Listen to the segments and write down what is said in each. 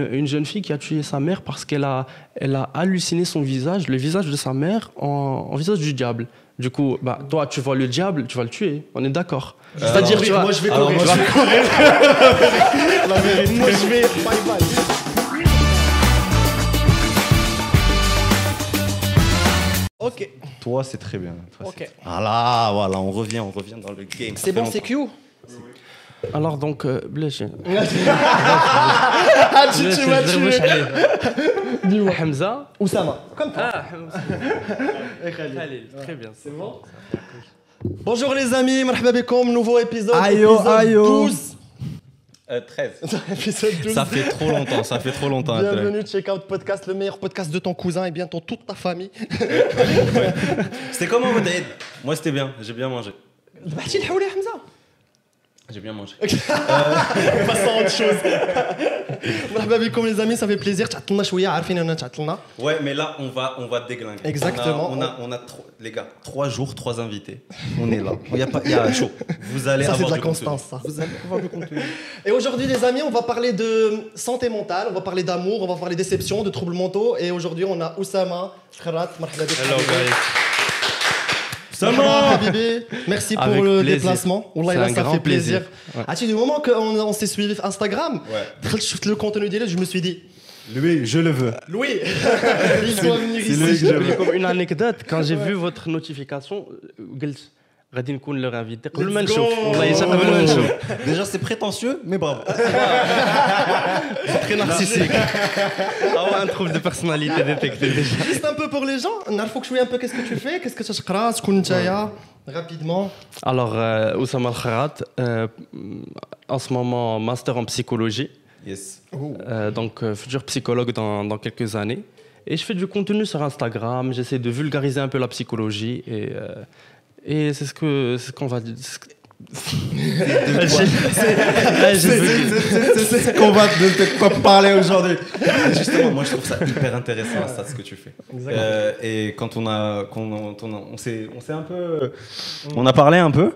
Une jeune fille qui a tué sa mère parce qu'elle a, elle a halluciné son visage, le visage de sa mère, en, en visage du diable. Du coup, bah, toi, tu vois le diable, tu vas le tuer. On est d'accord. C'est-à-dire, tu vois, moi je vais courir. moi, je vais courir. La vérité. Moi je vais. Bye bye. Ok, Toi, c'est très bien. Toi, Ok. Voilà, voilà, on revient, on revient dans le game. C'est bon, c'est. Q. Alors donc, euh, بلاش Ah, tu, بلاش tu m'as نضربوش tué. عليه. حمزة Oussama, comme toi. Ah, Hamza. Khalil, très bien. C'est bon Bonjour les amis, marhaba bekoum, nouveau épisode. Aïe, oh, épisode aïe, oh. 12. Euh, 13. épisode 12. Ça fait trop longtemps, ça fait trop longtemps. Bienvenue Check Out Podcast, le meilleur podcast de ton cousin et bientôt toute ta famille. C'était comment votre Eid Moi, c'était bien, j'ai bien mangé. ذبحتي الحولة يا حمزة؟ J'ai bien mangé. Passons à autre chose. مرحبا بكم les amis, ça fait plaisir. تعطلنا شوية عارفين أننا تعطلنا. Ouais, mais là, on va, on va déglinguer. Exactement. On a, on a, on a trois- les gars, trois jours, trois invités. On est là. Il y a pas, il y a chaud. Vous allez Ça c'est de avoir la du contenu. constance ça. Vous allez avoir du contenu. Et aujourd'hui les amis, on va parler de santé mentale, on va parler d'amour, on va parler déception, de troubles mentaux. Et aujourd'hui on a Oussama Khrat. مرحبا بك Hello حبيبي. guys. Sama Merci pour Avec le plaisir. déplacement. Là, ça fait plaisir. Ouais. Ah, à du moment qu'on on, s'est suivi Instagram, le contenu d'élèves, je me suis dit. Lui, je le veux. Euh, Louis Il ici. Une anecdote, quand j'ai vu votre notification, euh, غادي نكون leur invité قبل ما Let's نشوف go. والله حتى قبل ما نشوف Déjà, c'est prétentieux, mais bravo. très narcissique Ah, un trouble de personnalité détecté déjà Juste un peu pour les gens, نعرفوك شوية un peu qu'est-ce que tu fais, qu'est-ce que tu تقرا, شكون نتايا, rapidement. Alors, euh, Oussama Al-Kharat, euh, en ce moment, master en psychologie, Yes. euh, donc euh, futur psychologue dans, dans quelques années. Et je fais du contenu sur Instagram, j'essaie de vulgariser un peu la psychologie et, euh, et c'est ce que c'est ce qu'on va dire. c'est ce qu'on va de quoi parler aujourd'hui. Justement, moi je trouve ça hyper intéressant ça ce que tu fais. Euh, et quand on a, quand on, on, on s'est, on s'est un peu, on a parlé un peu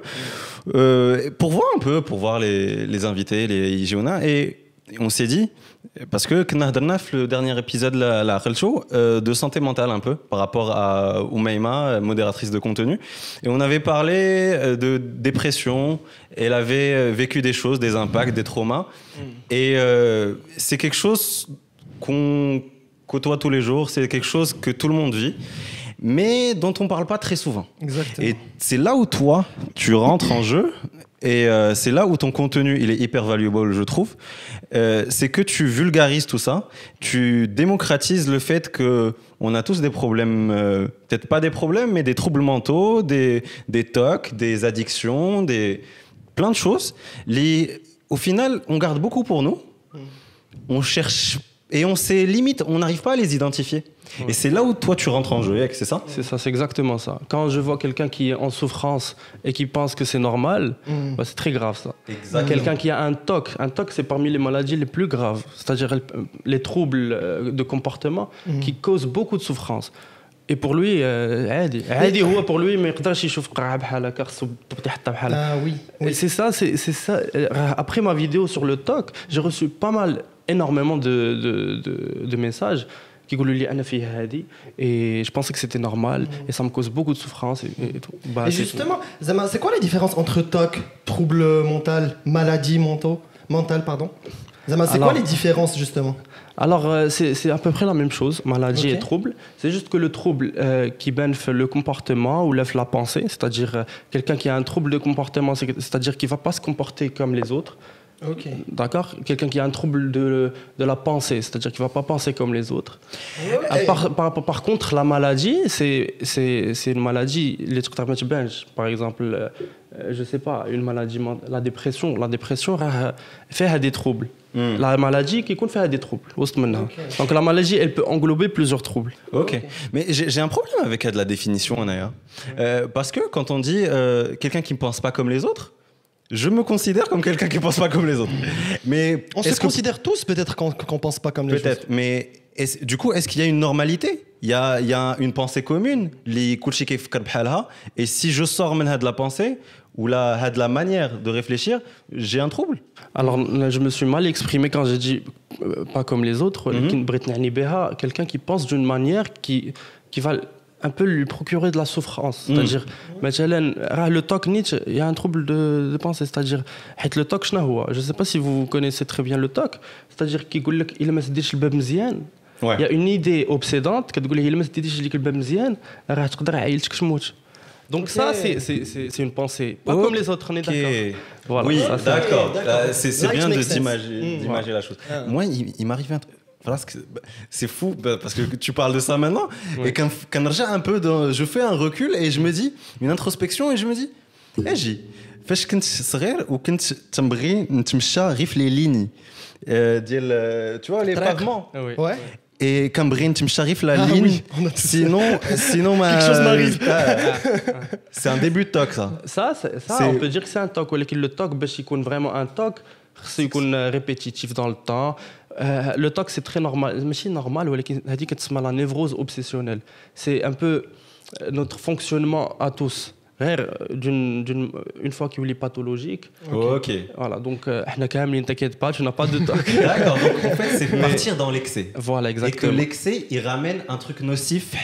euh, pour voir un peu, pour voir les, les invités, les IGONA, et on s'est dit, parce que Knahdarnaf, le dernier épisode, la, la Show, euh, de santé mentale un peu, par rapport à Oumaima, modératrice de contenu. Et on avait parlé euh, de dépression, elle avait euh, vécu des choses, des impacts, des traumas. Mm. Et c'est quelque chose qu'on côtoie tous les jours, c'est quelque chose que tout le monde vit mais dont on ne parle pas très souvent. Exactement. Et c'est là où toi, tu rentres en jeu et euh, c'est là où ton contenu, il est hyper valuable, je trouve. Euh, c'est que tu vulgarises tout ça, tu démocratises le fait que on a tous des problèmes, euh, peut-être pas des problèmes, mais des troubles mentaux, des, des tocs, des addictions, des plein de choses. Les, au final, on garde beaucoup pour nous. On cherche et on sait limite, on n'arrive pas à les identifier. Et c'est là où toi tu rentres en jeu, Ek, c'est ça C'est ça, c'est exactement ça. Quand je vois quelqu'un qui est en souffrance et qui pense que c'est normal, Mm. bah, c'est très grave ça. Exactement. Quelqu'un qui a un TOC, un TOC c'est parmi les maladies les plus graves, c'est-à-dire euh, les troubles euh, de comportement Mm. qui causent beaucoup de souffrance. Et pour lui, euh, عادي عادي هو pour lui ما يقدرش يشوف قرعه بحال هكا خصو تبدي حتى بحال Ah oui. Et c'est ça, c'est c'est ça. Euh, Après ma vidéo sur le TOC, j'ai reçu pas mal, énormément de, de, de, de messages qui et je pensais que c'était normal. Mm. Et ça me cause beaucoup de souffrance et, et, tout. Bah, et c'est quoi la différence entre TOC trouble mental maladie mentaux mental pardon? Zama c'est quoi les différences justement? alors euh, c'est à peu près la même chose maladie et trouble. C'est juste que le trouble euh, qui benfe le comportement ou lève la pensée c'est-à-dire euh, quelqu'un qui a un trouble de comportement c'est-à-dire qu'il va pas se comporter comme les autres Okay. D'accord? Quelqu'un qui a un trouble de, la pensée, c'est-à-dire qu'il ne va pas penser comme les autres. Ah, par, contre, la maladie, c'est, une maladie, les trucs par exemple, euh, euh, je ne sais pas, une maladie, la dépression, la dépression euh, fait des troubles. Hmm. La maladie qui compte faire des troubles. Donc la maladie, elle peut englober plusieurs troubles. Okay. Mais j'ai, un problème avec la définition, Anaya. Parce que quand on dit quelqu'un qui ne pense pas comme les autres, je me considère comme quelqu'un qui pense pas comme les autres. Mais on se considère tous peut-être qu'on qu pense pas comme les autres. Peut-être, mais est du coup, est-ce qu'il y a une normalité? Il y, a, une pensée commune, les et si je sors de la pensée ou la, de la manière de réfléchir, j'ai un trouble. Alors, je me suis mal exprimé quand j'ai dit euh, pas comme les autres, mm -hmm. quelqu'un qui pense d'une manière qui, qui va un peu lui procurer de la souffrance. C'est-à-dire, le TOC Nietzsche, il y a un trouble de, de pensée. C'est-à-dire, le TOC, je ne sais pas si vous connaissez très bien le TOC. C'est-à-dire qu'il dit il y a une idée obsédante qui dit qu'il donc ça, c'est une pensée. Pas comme les autres, on est d'accord. Voilà, oui, d'accord. Euh, c'est bien d'imager mm. la chose. Moi, il, m'arrive un truc. c'est fou bah, parce que tu parles de ça maintenant et quand, quand un peu dans, je fais un recul et je me dis une introspection et je me dis eh j'ai فاش كنت صغير وكنت تنبغي نتمشى غير في لي ليني ديال tu vois les pavements ouais et quand Brin m'arrive la ah ligne, sinon, sinon ma... quelque chose m'arrive. c'est un début de toc ça. Ça, ça on peut dire que c'est un toc. Le toc, c'est vraiment un toc, c'est répétitif dans le temps. Euh, le toc, c'est très normal. Mais c'est normal, c'est la névrose obsessionnelle. C'est un peu euh, notre fonctionnement à tous. Euh, d'une une fois qu'il est pathologique. Ok. Voilà, donc, euh, ne t'inquiète pas, tu n'as pas de toc. D'accord, donc en fait, c'est partir dans l'excès. Voilà, exactement. Et que l'excès, il ramène un truc nocif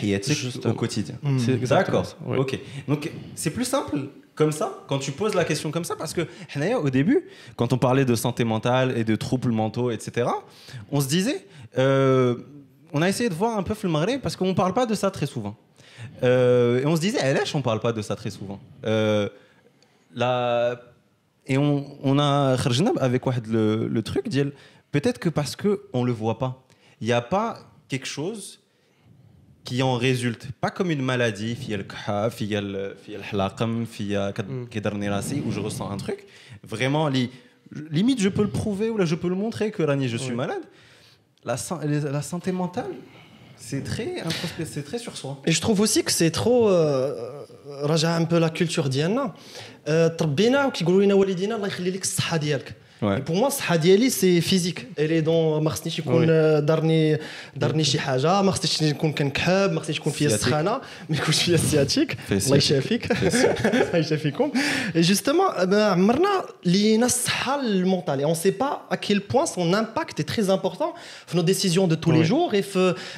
au quotidien. Mm. D'accord, ok. Donc, c'est plus simple comme ça, quand tu poses la question comme ça, parce que au début, quand on parlait de santé mentale et de troubles mentaux, etc., on se disait, euh, on a essayé de voir un peu le parce qu'on ne parle pas de ça très souvent. Euh, et on se disait, LH, on parle pas de ça très souvent. Euh. Et on, on a avec le, le truc, peut-être que parce qu'on ne le voit pas. Il n'y a pas quelque chose qui en résulte. Pas comme une maladie, où je ressens un truc. Vraiment, limite, je peux le prouver ou là, je peux le montrer que je suis malade. La, la santé mentale, c'est très c'est très sur soi. Et je trouve aussi que c'est trop euh, un peu la culture ديالنا تربينا وكيقولوا لنا والدينا الله يخلي لك الصحه ديالك Ouais. pour moi الصحه ديالي سي فيزيك اللي دون ما خصنيش يكون دارني دارني شي حاجه ما خصنيش نكون كنكحب ما خصنيش يكون فيا سخانه ما يكونش فيا سياتيك الله يشافيك الله يشافيكم et justement عمرنا لينا الصحه المونتال et on sait pas à quel point son impact est très important dans nos décisions de tous les jours et,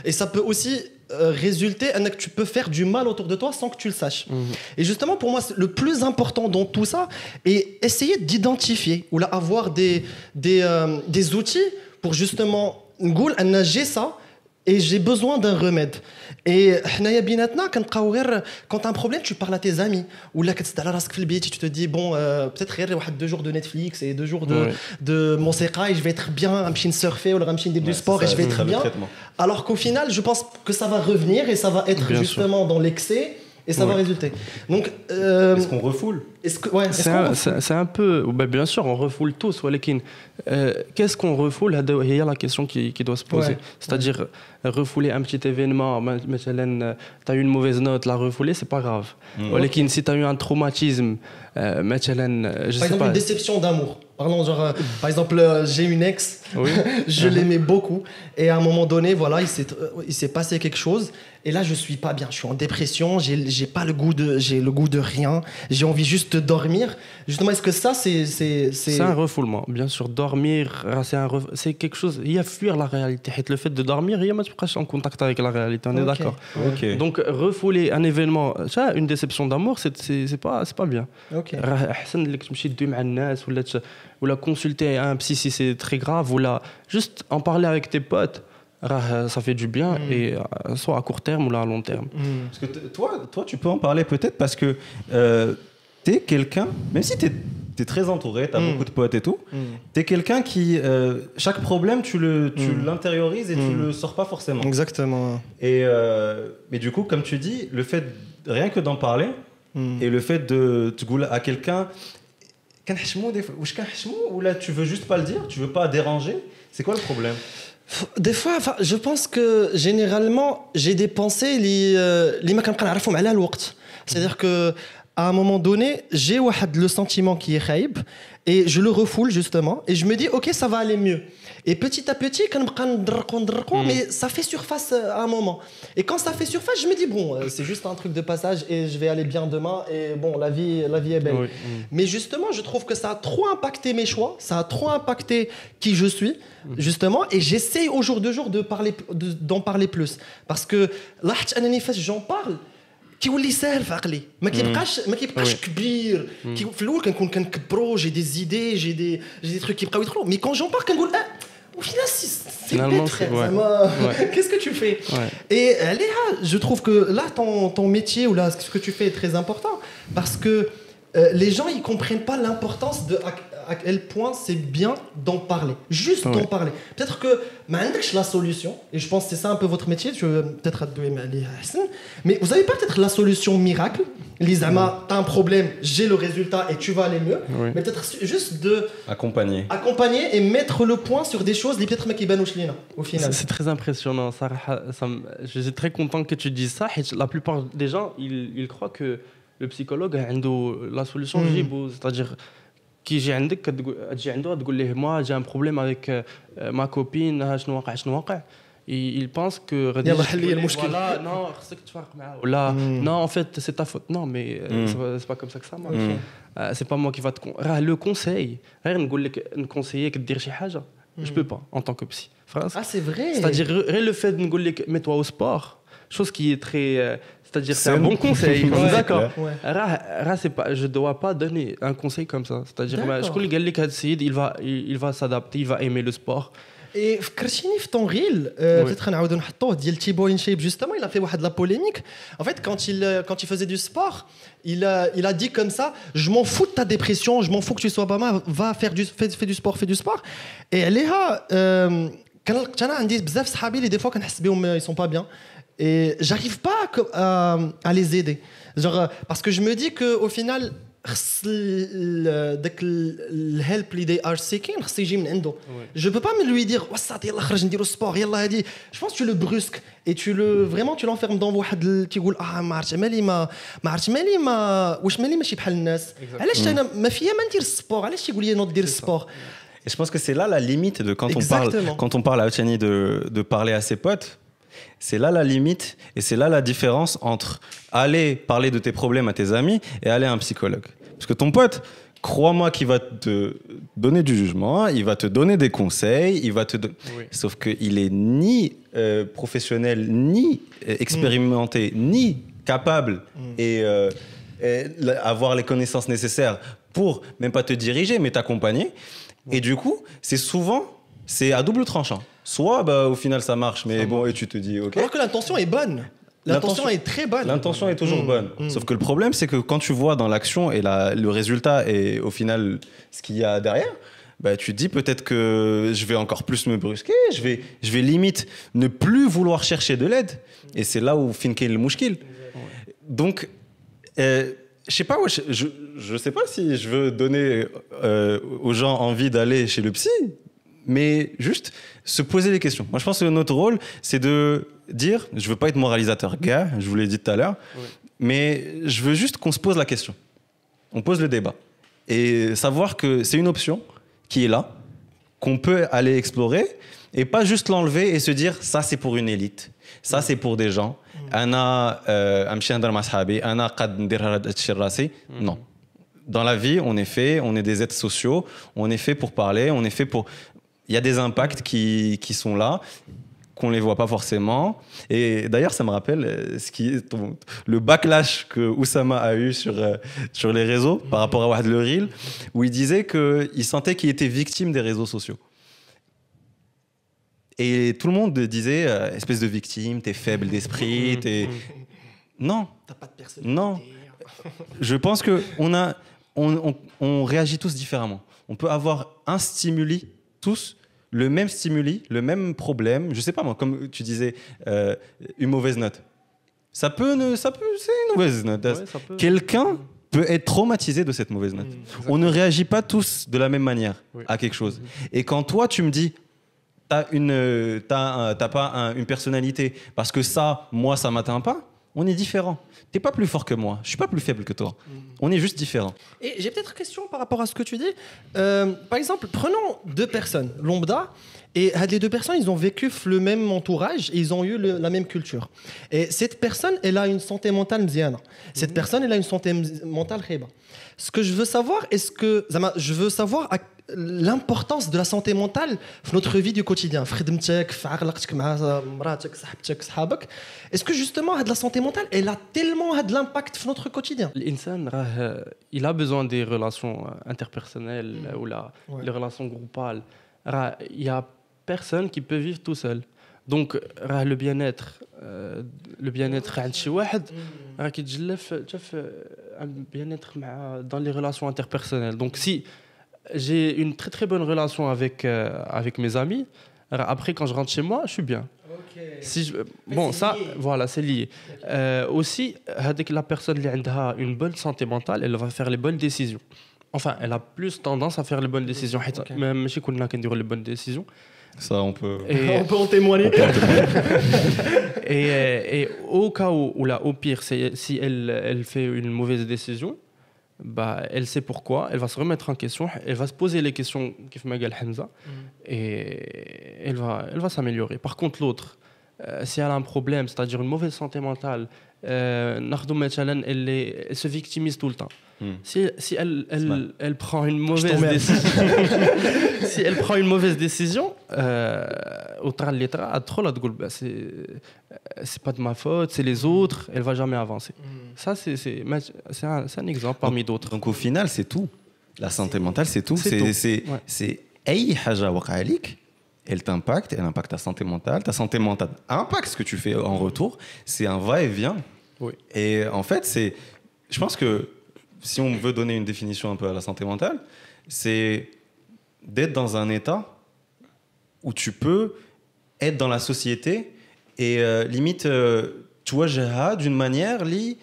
et ça peut aussi euh, résulter que tu peux faire du mal autour de toi sans que tu le saches. Mhm. Et justement, pour moi, le plus important dans tout ça est essayer d'identifier ou là, avoir des, des, euh, des outils pour justement, j'ai ça et j'ai besoin d'un remède. Et quand tu as un problème, tu parles à tes amis. Ou là, tu te dis, bon, euh, peut-être deux jours de Netflix et deux jours de, de mon et je vais être bien, un petit surfer ou un petit du sport et je vais être bien. Alors qu'au final, je pense que ça va revenir et ça va être justement dans l'excès et ça va résulter. Donc, euh, est-ce qu'on refoule? Est-ce que ouais, c'est un, peu, bah, bien sûr, on refoule tous. Euh, Qu'est-ce qu'on refoule? Il y a la question qui, qui doit se poser. C'est-à-dire refouler un petit événement. Tu as eu une mauvaise note, la refouler, c'est pas grave. Mmh. Si tu as eu un traumatisme, euh, je par exemple, une déception d'amour. Pardon, genre, euh, par exemple, euh, j'ai une ex, je uh-huh. l'aimais beaucoup, et à un moment donné, voilà, il s'est, il s'est passé quelque chose, et là, je suis pas bien, je suis en dépression, j'ai, j'ai pas le goût de, j'ai le goût de rien, j'ai envie juste de dormir. Justement, est-ce que ça, c'est, c'est, c'est... un refoulement, bien sûr. Dormir, c'est, un c'est quelque chose. Il y a fuir la réalité. Le fait de dormir, il y a en contact avec la réalité. On est d'accord. Donc refouler un événement, ça, une déception d'amour, c'est, pas, c'est pas bien. Ok. ou la consulter un psy si c'est très grave, ou la juste en parler avec tes potes. Ça fait du bien, mm. et euh, soit à court terme ou à long terme. Mm. Parce que toi, toi, tu peux en parler peut-être parce que euh, tu es quelqu'un, même si tu es, très entouré, tu as mm. beaucoup de potes et tout, tu es quelqu'un qui, euh, chaque problème, tu l'intériorises et tu le sors pas forcément. Exactement. Et, mais du coup, comme tu dis, le fait, rien que d'en parler, et le fait de, de à quelqu'un ou là tu veux juste pas le dire, tu veux pas déranger, c'est quoi le problème? Des fois, je pense que généralement, j'ai des pensées euh, c'est-à-dire que à un moment donné, j'ai le sentiment qui est khaïb et je le refoule justement et je me dis OK, ça va aller mieux. Et petit à petit, mm. mais ça fait surface euh, à un moment. Et quand ça fait surface, je me dis, bon, euh, c'est juste un truc de passage et je vais aller bien demain. Et bon, la vie, la vie est belle. Mm. Mais justement, je trouve que ça a trop impacté mes choix, ça a trop impacté qui je suis, mm. justement. Et j'essaye au jour de jour d'en parler, parler plus. Parce que j'en parle. كيولي ساهل في عقلي ما كيبقاش ما كيبقاش كبير في الاول كنكون كنكبرو جي دي زيدي جي دي جي دي تروك كيبقاو يدخلوا مي كون جون بار كنقول اه au final, c'est bête, frère. Qu'est-ce que tu fais Et Léa, je trouve que là, ton, ton métier ou là, ce que tu fais est très important parce que euh, les gens, ils comprennent pas l'importance de à quel point c'est bien d'en parler. Juste d'en parler. Peut-être que la solution, et je pense que c'est ça un peu votre métier, tu peut-être mais vous n'avez pas peut-être la solution miracle? Lisama, tu as un problème, j'ai le résultat et tu vas aller mieux. Mais peut-être juste de. Accompagner. Accompagner et mettre le point sur des choses, peut-être au final. C'est très impressionnant. Ça, je suis très content que tu dises ça. La plupart des gens, ils, ils croient que le psychologue a la solution, hmm. c'est-à-dire كيجي عندك كتجي عنده تقول ليه moi j'ai un problème avec ma copine شنو واقع شنو واقع il pense que يلا حل لي المشكل voilà non خصك تفارق معاه ولا non en fait c'est ta faute non mais c'est pas comme ça que ça marche c'est pas moi qui va te راه لو كونساي غير نقول لك نكونسييك دير شي حاجه je peux pas en tant que psy ah c'est vrai c'est-à-dire غير le fait نقول لك mets-toi au sport chose qui est très c'est-à-dire, c'est un bon conseil. D'accord. Je ne dois pas donner un conseil comme ça. C'est-à-dire, je crois que il va, il va s'adapter, il va aimer le sport. Et فكرتيني في طون ريل peut-être غنعاودو نحطوه ديال تيبو ان شيب justement il a fait واحد la polémique en fait quand il quand il faisait du sport il a, il a dit comme ça je m'en fous de ta dépression je m'en fous que tu sois pas mal va faire du fais, fais du sport fais du sport et عليها كان انا عندي بزاف صحابي اللي دي فوا كنحس بهم ils sont pas bien et j'arrive pas à, à, les aider. Genre, euh, parce que je me dis qu'au final, داك الهيلب اللي they are seeking خص يجي من عنده je peux pas me lui dire وسط يلا خرج نديرو سبور يلا هادي je pense tu le brusques et tu le vraiment tu l'enfermes dans واحد تيقول اه ما عرفتش مالي ما ما عرفتش مالي ما واش مالي ماشي بحال الناس علاش انا ما فيا ما ندير السبور علاش تيقول لي نوض دير السبور Et je pense que c'est là la limite de quand Exactement. on parle quand on parle à Ochani de, de parler à ses potes c'est là la limite et c'est là la différence entre aller parler de tes problèmes à tes amis et aller à un psychologue. Parce que ton pote, crois-moi qu'il va te donner du jugement, il va te donner des conseils, il va te sauf qu'il est ni euh, professionnel, ni euh, expérimenté, ni capable mm. euh, et, avoir les connaissances nécessaires pour même pas te diriger, mais t'accompagner. Et du coup, c'est souvent, c'est à double tranchant. Soit bah, au final ça marche, mais bon, et tu te dis ok. Alors que l'intention est bonne. L'intention est très bonne. L'intention est toujours mmh. bonne. Mmh. Sauf que le problème, c'est que quand tu vois dans l'action et la, le résultat et au final ce qu'il y a derrière, bah, tu te dis peut-être que je vais encore plus me brusquer, je vais, je vais limite ne plus vouloir chercher de l'aide. Et c'est là où finke le mouchkil. Donc, euh, je sais pas, je, je, sais pas si je veux donner euh, aux gens envie d'aller chez le psy, mais juste se poser des questions. Moi, je pense que notre rôle, c'est de dire, je veux pas être moralisateur, gars, je vous l'ai dit tout à l'heure, mais je veux juste qu'on se pose la question. On pose le débat. Et savoir que c'est une option qui est là, qu'on peut aller explorer, et pas juste l'enlever et se dire, ça c'est pour une élite, ça c'est pour des gens, euh, non. Dans la vie, on est fait, on est des êtres sociaux, on est fait pour parler, on est fait pour il y a des impacts qui, qui sont là qu'on ne les voit pas forcément. Et d'ailleurs, ça me rappelle euh, ce qui est le backlash que Oussama a eu sur, euh, sur les réseaux par rapport à Wad Le Reel, où il disait qu'il sentait qu'il était victime des réseaux sociaux. Et tout le monde disait, euh, espèce de victime, t'es faible d'esprit, t'es... Non. T'as pas de personnalité. Non. Je pense qu'on on, on, on réagit tous différemment. On peut avoir un stimuli tous le même stimuli, le même problème, je sais pas moi, comme tu disais, euh, une mauvaise note. Ça peut, ça peut, c'est une mauvaise note. Quelqu'un peut être traumatisé de cette mauvaise note. Mmh, On ne réagit pas tous de la même manière à quelque chose. Et quand toi, tu me dis, t'as une, t'as, pas une personnalité parce que ça, moi, ça m'atteint pas. On est différent. T'es pas plus fort que moi. Je suis pas plus faible que toi. Mm. On est juste différent. Et j'ai peut-être une question par rapport à ce que tu dis. Euh, par exemple, prenons deux personnes, lambda, et les deux personnes, ils ont vécu le même entourage et ils ont eu la même culture. Et cette personne, elle a une santé mentale mziana. Cette mm. personne, elle a une santé mentale khiba. Ce que je veux savoir, est-ce que je veux savoir l'importance de la santé mentale dans notre vie du quotidien. Est-ce que justement, la santé mentale, elle a tellement de l'impact dans notre quotidien L'insan, euh, il a besoin des relations euh, interpersonnelles mm. ou la, les relations groupales. Il n'y a personne qui peut vivre tout seul. Donc, le bien-être, euh, le bien-être mm. un bien-être dans les relations interpersonnelles. Donc, si j'ai une très très bonne relation avec, euh, avec mes amis. Après, quand je rentre chez moi, je suis bien. Si je, bon, ça, voilà, c'est lié. Euh, aussi, avec la personne qui a une bonne santé mentale, elle va faire les bonnes décisions. Enfin, elle a plus tendance à faire les bonnes décisions. Même si on a les bonnes décisions. Ça, on peut, on peut en témoigner. et, et, au cas où, ou là, au pire, si elle, elle fait une mauvaise décision, bah, elle sait pourquoi, elle va se remettre en question, elle va se poser les questions qui Hamza mm. et elle va, elle va s'améliorer. Par contre, l'autre, euh, si elle a un problème, c'est-à-dire une mauvaise santé mentale, euh, elle, elle se victimise tout le temps. Hmm. Si, si elle, elle, elle, prend une mauvaise décision, si elle prend une mauvaise décision, euh, bah, c'est pas de ma faute, c'est les autres, elle va jamais avancer. Hmm. Ça, c'est un, un, exemple parmi d'autres. Donc au final, c'est tout. La santé mentale, c'est tout. C'est c'est elle t'impacte, elle impacte ta santé mentale. Ta santé mentale impacte ce que tu fais en retour. C'est un va-et-vient. Oui. Et en fait, c'est, je pense que si on veut donner une définition un peu à la santé mentale, c'est d'être dans un état où tu peux être dans la société et euh, limite, euh, tu vois, d'une manière li,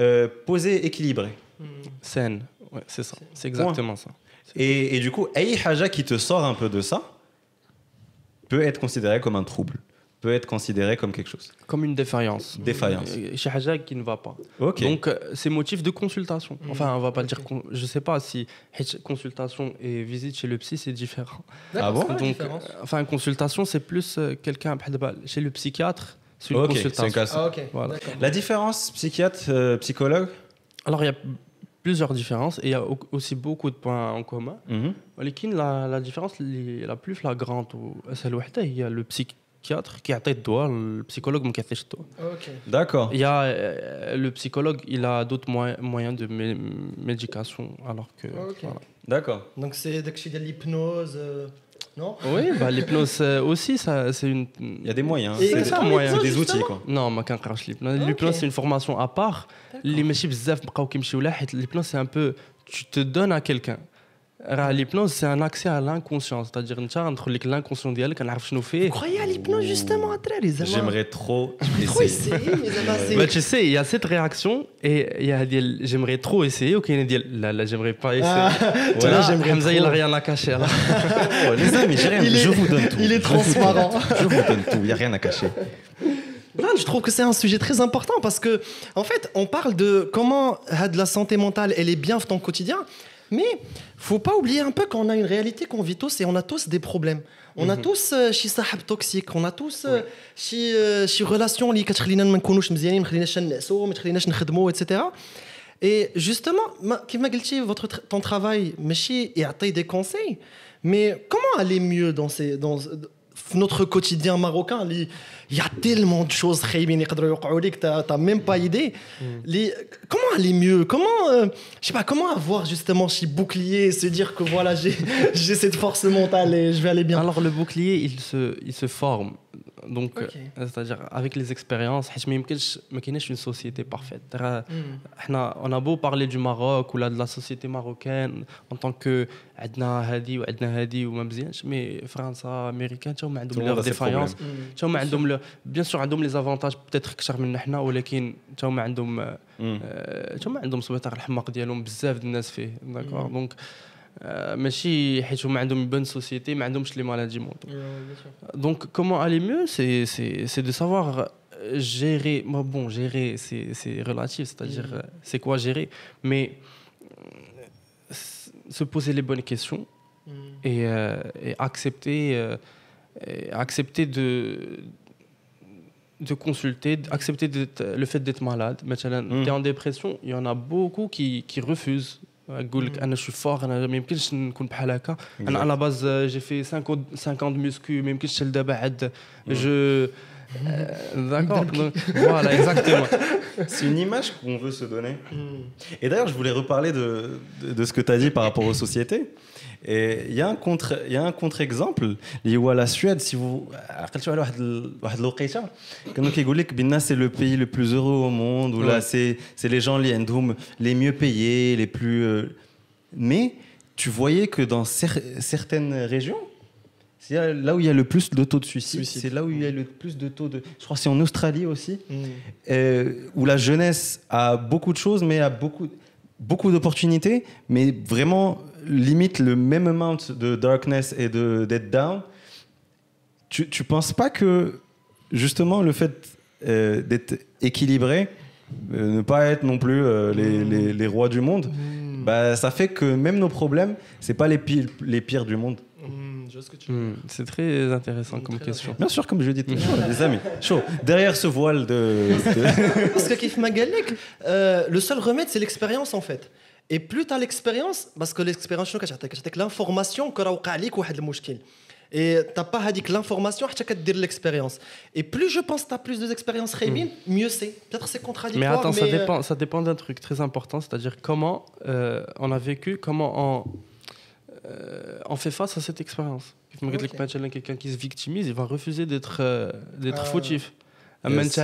euh, posée, équilibrée. Hmm. Saine, ouais, c'est ça, c'est exactement ça. Et, et, du coup, Aïe Haja qui te sort un peu de ça peut être considéré comme un trouble peut être considéré comme quelque chose. Comme une défaillance. Défaillance. Chez Hajag qui ne va pas. Donc, euh, c'est motif de consultation. Mm. Enfin, on va pas dire. Je sais pas si consultation et visite chez le psy, c'est différent. Ah bon? Donc, euh, enfin, consultation, c'est plus euh, quelqu'un. Chez le psychiatre, c'est une consultation. Ah, La différence psychiatre, psychologue? Alors, il y a plusieurs différences et il y a aussi beaucoup de points en commun. Mm la, la différence la plus flagrante, c'est le psychiatre psychiatre qui a tête doigt, le psychologue me casse D'accord. Il y a euh, le psychologue, il a d'autres moyens de médication alors que. D'accord. Donc c'est de l'hypnose. Euh, non? Oui, bah, l'hypnose euh, aussi, ça, c'est une. Il y a des moyens. C'est ça, moyens. des outils quoi. Non, ma l'hypnose. L'hypnose c'est une formation à part. L'hypnose c'est un peu, tu te donnes à quelqu'un. L'hypnose, c'est un accès à l'inconscient. C'est-à-dire, entre l'inconscient d'elle, qu'on a Vous croyez à l'hypnose, justement, à J'aimerais trop essayer. mais tu sais, il y a cette réaction et il y a des j'aimerais trop essayer, ok, il y a là, là, j'aimerais pas essayer. Ah, voilà, j'aimerais Hamza, il n'a rien à cacher. Là. oh, les amis, j'ai rien. Je vous donne tout. Il est transparent. Je vous donne tout, il n'y a rien à cacher. Là, je trouve que c'est un sujet très important parce que, en fait, on parle de comment de la santé mentale, elle est bien dans ton quotidien. Mais faut pas oublier un peu qu'on a une réalité qu'on vit tous et on a tous des problèmes. On a mhm. tous شي صاحب toxique, on a tous شي شي relation اللي كتخلينا ما نكونوش مزيانين ما تخليناش نعسوا ما تخليناش نخدموا etc. Et justement, comme m'a dit, votre ton travail ماشي يعطي des conseils, mais comment aller mieux dans ces dans notre quotidien marocain, il y a tellement de choses qui tu n'as même pas idée. Mm. comment aller mieux? Comment, euh, je sais pas, comment avoir justement ce bouclier, se dire que voilà, j'ai cette force mentale et je vais aller bien? Alors le bouclier, il se, il se forme. Donc, euh, c'est-à-dire avec les expériences, ما يمكنش une société parfaite. On a beau parler du Maroc ou de la société marocaine en tant que عندنا هذه وعندنا هذه وما مزيانش مي فرنسا امريكان حتى هما عندهم لور ديفايونس حتى هما عندهم بيان سور عندهم لي زافونتاج بتاتر اكثر منا حنا ولكن حتى هما عندهم حتى هما عندهم سبيطار الحماق ديالهم بزاف الناس فيه داكور دونك ماشي حيت هما عندهم بون سوسيتي ما عندهمش لي مالادي مونطو دونك كومون الي ميو سي سي سي دو سافوار gérer, moi, bon, gérer, c'est relatif, c'est-à-dire, mm. c'est quoi gérer Mais se poser les bonnes questions mm. et, et, accepter, accepter de de consulter, accepter le fait d'être malade. Maintenant, mm. tu es en dépression, il y en a beaucoup qui, qui refusent. يقول لك انا شو فور انا ما يمكنش نكون بحال هكا انا على باز جي في 50 مسكو ما يمكنش لدابا عاد جو D'accord. voilà, exactement. C'est une image qu'on veut se donner. Mm. Et d'ailleurs, je voulais reparler de, de, de ce que tu as dit par rapport aux sociétés. Et il y a un contre, il y a un contre-exemple. La Suède, si vous, c'est le pays le plus heureux au monde, ou là, c'est les gens les mieux payés, les plus. Euh, mais tu voyais que dans certaines régions, c'est là où il y a le plus de taux de suicide, c'est là où il y a le plus de taux de. Je crois que c'est en Australie aussi, mm. euh, où la jeunesse a beaucoup de choses, mais a beaucoup, beaucoup d'opportunités, mais vraiment limite le même amount de darkness et de dead down, tu, tu penses pas que justement le fait euh, d'être équilibré, euh, ne pas être non plus euh, les, mm. les, les, rois du monde, mm. bah, ça fait que même nos problèmes, c'est pas les pires, les pires du monde. Mm, c'est très intéressant comme question. Bien sûr, comme je dis toujours, les amis. Chaud. Derrière ce voile de. Parce que Kif Magalek, le seul remède, c'est l'expérience en fait. Et plus tu as l'expérience, parce que l'expérience, c'est l'information que tu et t'as pas dit l'information tu as l'expérience et plus je pense que tu as plus d'expérience mm. mieux c'est peut-être c'est contradictoire mais attends ça dépend ça dépend d'un truc très important c'est-à-dire comment euh, on a vécu comment on euh, on fait face à cette expérience okay. quelqu'un qui se victimise il va refuser d'être euh, d'être euh, fautif yes.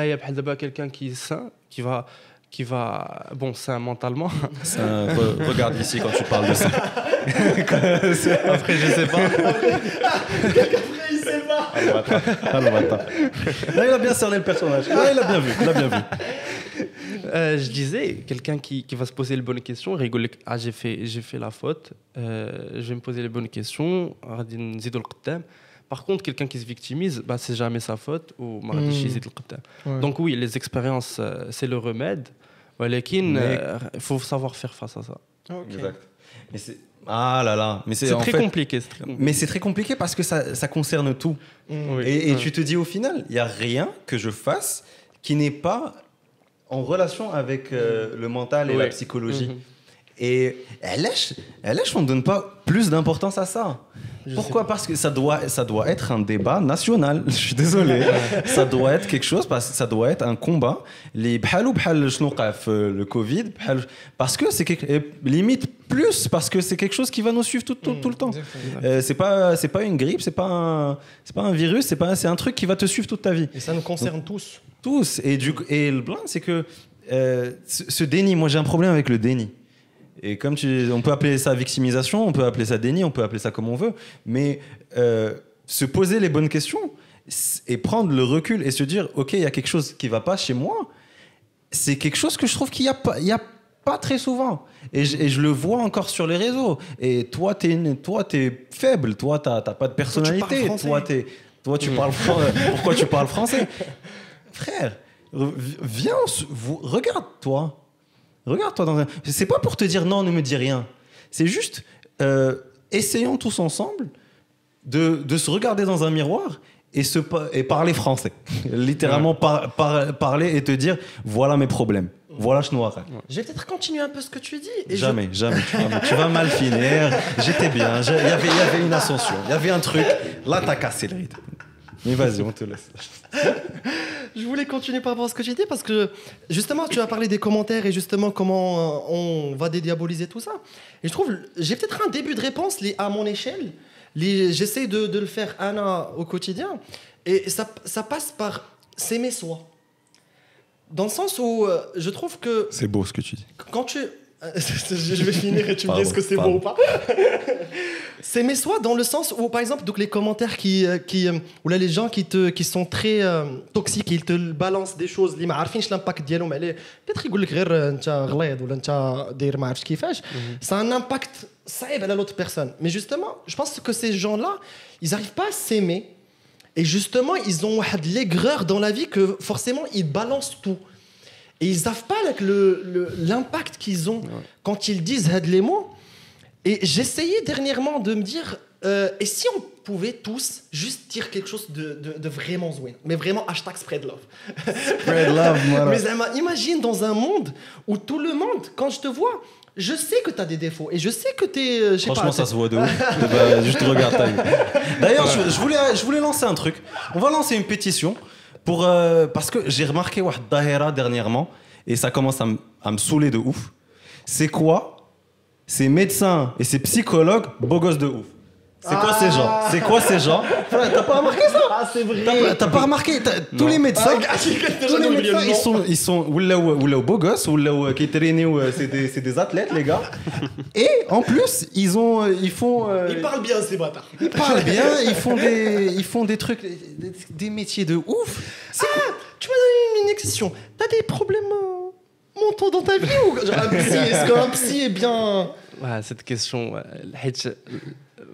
quelqu'un qui est sain qui va qui va. Bon, c'est mentalement. regarde ici quand tu parles de ça. Après, je sais pas. Après, il sait pas. Là, il a bien cerné le personnage. Là, il a bien vu. Il a bien vu. Euh, je disais, quelqu'un qui, qui, va se poser les bonnes questions, rigoler, ah j'ai fait, j'ai fait la faute, euh, je vais me poser les bonnes questions, par contre, quelqu'un qui se victimise, bah, c'est jamais sa faute ou mmh. Donc oui, les expériences, euh, c'est le remède. Mais il euh, faut savoir faire face à ça. Exact. Mais c'est ah là là, mais c'est très, très, compliqué. Mais c'est très compliqué parce que ça, ça concerne tout. Mmh. Et, tu te dis au final, il y a rien que je fasse qui n'est pas en relation avec euh, le mental et la psychologie. Mmh. Et là, on ne donne pas plus d'importance à ça. Pourquoi? Parce que ça doit, ça doit être un débat national. Je suis désolé. ça doit être quelque chose, parce que ça doit être un combat. Les le Covid, parce que c'est limite plus parce que c'est quelque chose qui va nous suivre tout, tout, le temps. Euh, c'est pas, c'est pas une grippe, c'est pas c'est pas un virus, c'est pas, c'est un truc qui va te suivre toute ta vie. Et ça nous concerne tous. Tous. Et du et le blanc, c'est que euh, ce déni. Moi, j'ai un problème avec le déni. Et comme tu, on peut appeler ça victimisation, on peut appeler ça déni, on peut appeler ça comme on veut, mais euh, se poser les bonnes questions et prendre le recul et se dire, ok, il y a quelque chose qui va pas chez moi, c'est quelque chose que je trouve qu'il y a pas, il y a pas très souvent. Et je, le vois encore sur les réseaux. Et toi, tu es, toi, es faible, toi, tu n'as pas de personnalité, toi, es, toi, tu parles pourquoi tu parles français? Frère, viens, regarde-toi Regarde-toi dans un. C'est pas pour te dire non, ne me dis rien. C'est juste euh, essayons tous ensemble de, de, se regarder dans un miroir et, se, et parler français. Littéralement parler et te dire voilà mes problèmes. Voilà, je noir. Je vais peut-être continuer un peu ce que tu dis. Et jamais, jamais. Tu vas, mal finir. J'étais bien. Il y avait, y avait une ascension. Il y avait un truc. Là, t'as cassé le rythme. Mais vas-y, on te laisse. je voulais continuer par rapport à ce que tu dis parce que justement, tu as parlé des commentaires et justement comment euh, on va dédiaboliser tout ça. Et je trouve, j'ai peut-être un début de réponse à mon échelle. J'essaie de, de, le faire Anna au quotidien. Et ça, ça passe par s'aimer soi. Dans le sens où euh, je trouve que. C'est beau ce que tu dis. Quand tu. je vais finir et tu me dis ce que c'est beau ou pas. c'est mais soit dans le sens où, par exemple, donc les commentaires qui, euh, qui euh, ou là les gens qui te, qui sont très euh, toxiques, ils te balancent des choses اللي ما عارفينش l'impact ديالهم عليه peut-être يقول لك غير انت غليظ ولا انت داير ما عرفتش كيفاش ça a un impact صعيب على l'autre personne mais justement je pense que ces gens là ils arrivent pas à s'aimer Et justement, ils ont l'aigreur dans la vie que forcément, ils balancent tout. Et ils savent pas l'impact qu'ils ont quand ils disent les mots. Et j'essayais dernièrement de me dire, euh, et si on pouvait tous juste dire quelque chose de, de, vraiment zwin, mais vraiment hashtag spread love. Spread love, moi. mais imagine dans un monde où tout le monde, quand je te vois, je sais que tu as des défauts et je sais que tu es. Euh, Franchement, ça se voit de ouf. bah, juste regarde D'ailleurs, je, je, voulais, je voulais lancer un truc. On va lancer une pétition pour, euh, parce que j'ai remarqué Wahd Dahera dernièrement et ça commence à, à me saouler de ouf. C'est quoi Ces médecins et ces psychologues beaux gosses de ouf. C'est quoi ces gens? C'est quoi ces gens? T'as pas remarqué ça? Ah, c'est vrai. T'as pas remarqué? Tous les médecins, ah, tous les médecins, ils sont, ils sont ou beaux gosses, ou qui c'est des, c'est des athlètes, les gars. Et en plus, ils ont, ils font. Euh, ils parlent bien ces bâtards. Ils parlent bien. Ils font des, ils font des trucs, des, métiers de ouf. Ah, tu m'as donné une exception. T'as des problèmes euh, mentaux dans ta vie ou un psy Est-ce qu'un psy est bien Ouais, cette question,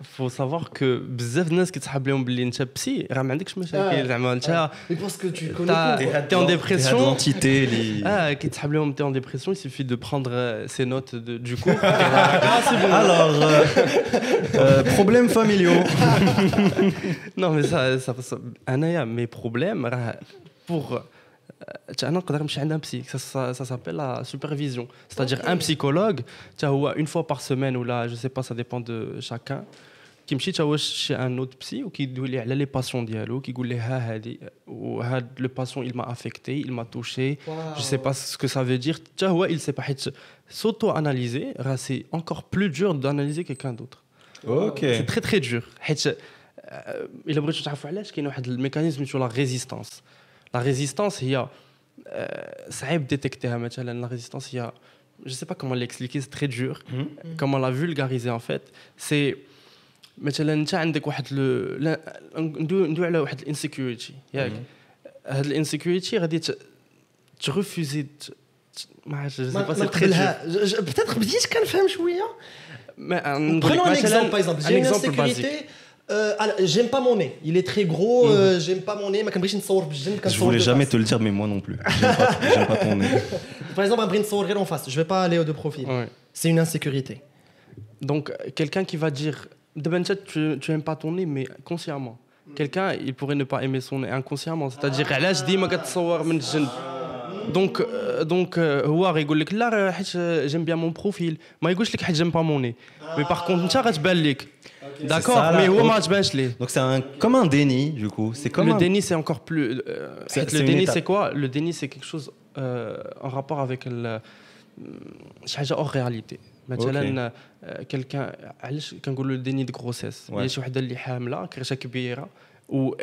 faut savoir que بزاف الناس كتحب لهم باللي انت بسي راه ما عندكش مشاكل زعما انت باسكو tu connais t'es en dépression l'entité les ah كيتسحب لهم t'es en dépression il suffit de prendre ces notes de, du coup alors problèmes familiaux non mais ça ça انايا mes problèmes euh, un psy. Ça, ça s'appelle la supervision. C'est-à-dire un psychologue, une fois par semaine ou là, je sais pas, ça dépend de chacun, qui me chez un autre psy ou qui dit les patients dialogue, qui dit le patient il m'a affecté, il m'a touché, wow. je sais pas ce que ça veut dire. Il sait pas s'auto-analyser, c'est encore plus dur d'analyser quelqu'un d'autre. Okay. C'est très très dur. Euh, il a besoin de savoir il y a un mécanisme sur la résistance. la résistance, il y a. Ça aide détecter la résistance, il y a. Je ne sais pas comment l'expliquer, c'est très dur. Hmm. Comment la vulgariser en fait C'est. مثلا انت عندك واحد ندوي على واحد الانسكيورتي ياك هاد الانسكيورتي غادي ترفوزي ما عرفتش جو سي با سي تري بتاتر بديت كنفهم شويه Prenons un exemple, par exemple. J'ai une insécurité euh, j'aime pas mon nez. Il est très gros. Mhm. Euh, j'aime pas mon nez. Je voulais jamais te le dire, mais moi non plus. J'aime pas, ton nez. Par exemple, un brin en face. Je vais pas aller de profil. C'est une insécurité. Donc, quelqu'un qui va dire tu, tu aimes pas ton nez, mais consciemment. Quelqu'un, il pourrait ne pas aimer son nez inconsciemment. C'est-à-dire, là, je dis, donc donc هو غيقول لك لا حيت j'aime bien mon profil ما يقولش لك حيت j'aime pas mon nez mais par contre انت غتبان لك D'accord, mais Donc c'est un, comme un déni, du coup. C'est comme le déni, c'est encore plus. Euh, le déni, c'est quoi Le déni, c'est quelque chose euh, en rapport avec le. حاجه hors réalité مثلا quelqu'un علاش كنقولوا le déni de grossesse هي شي وحده اللي حامله كرشه كبيره و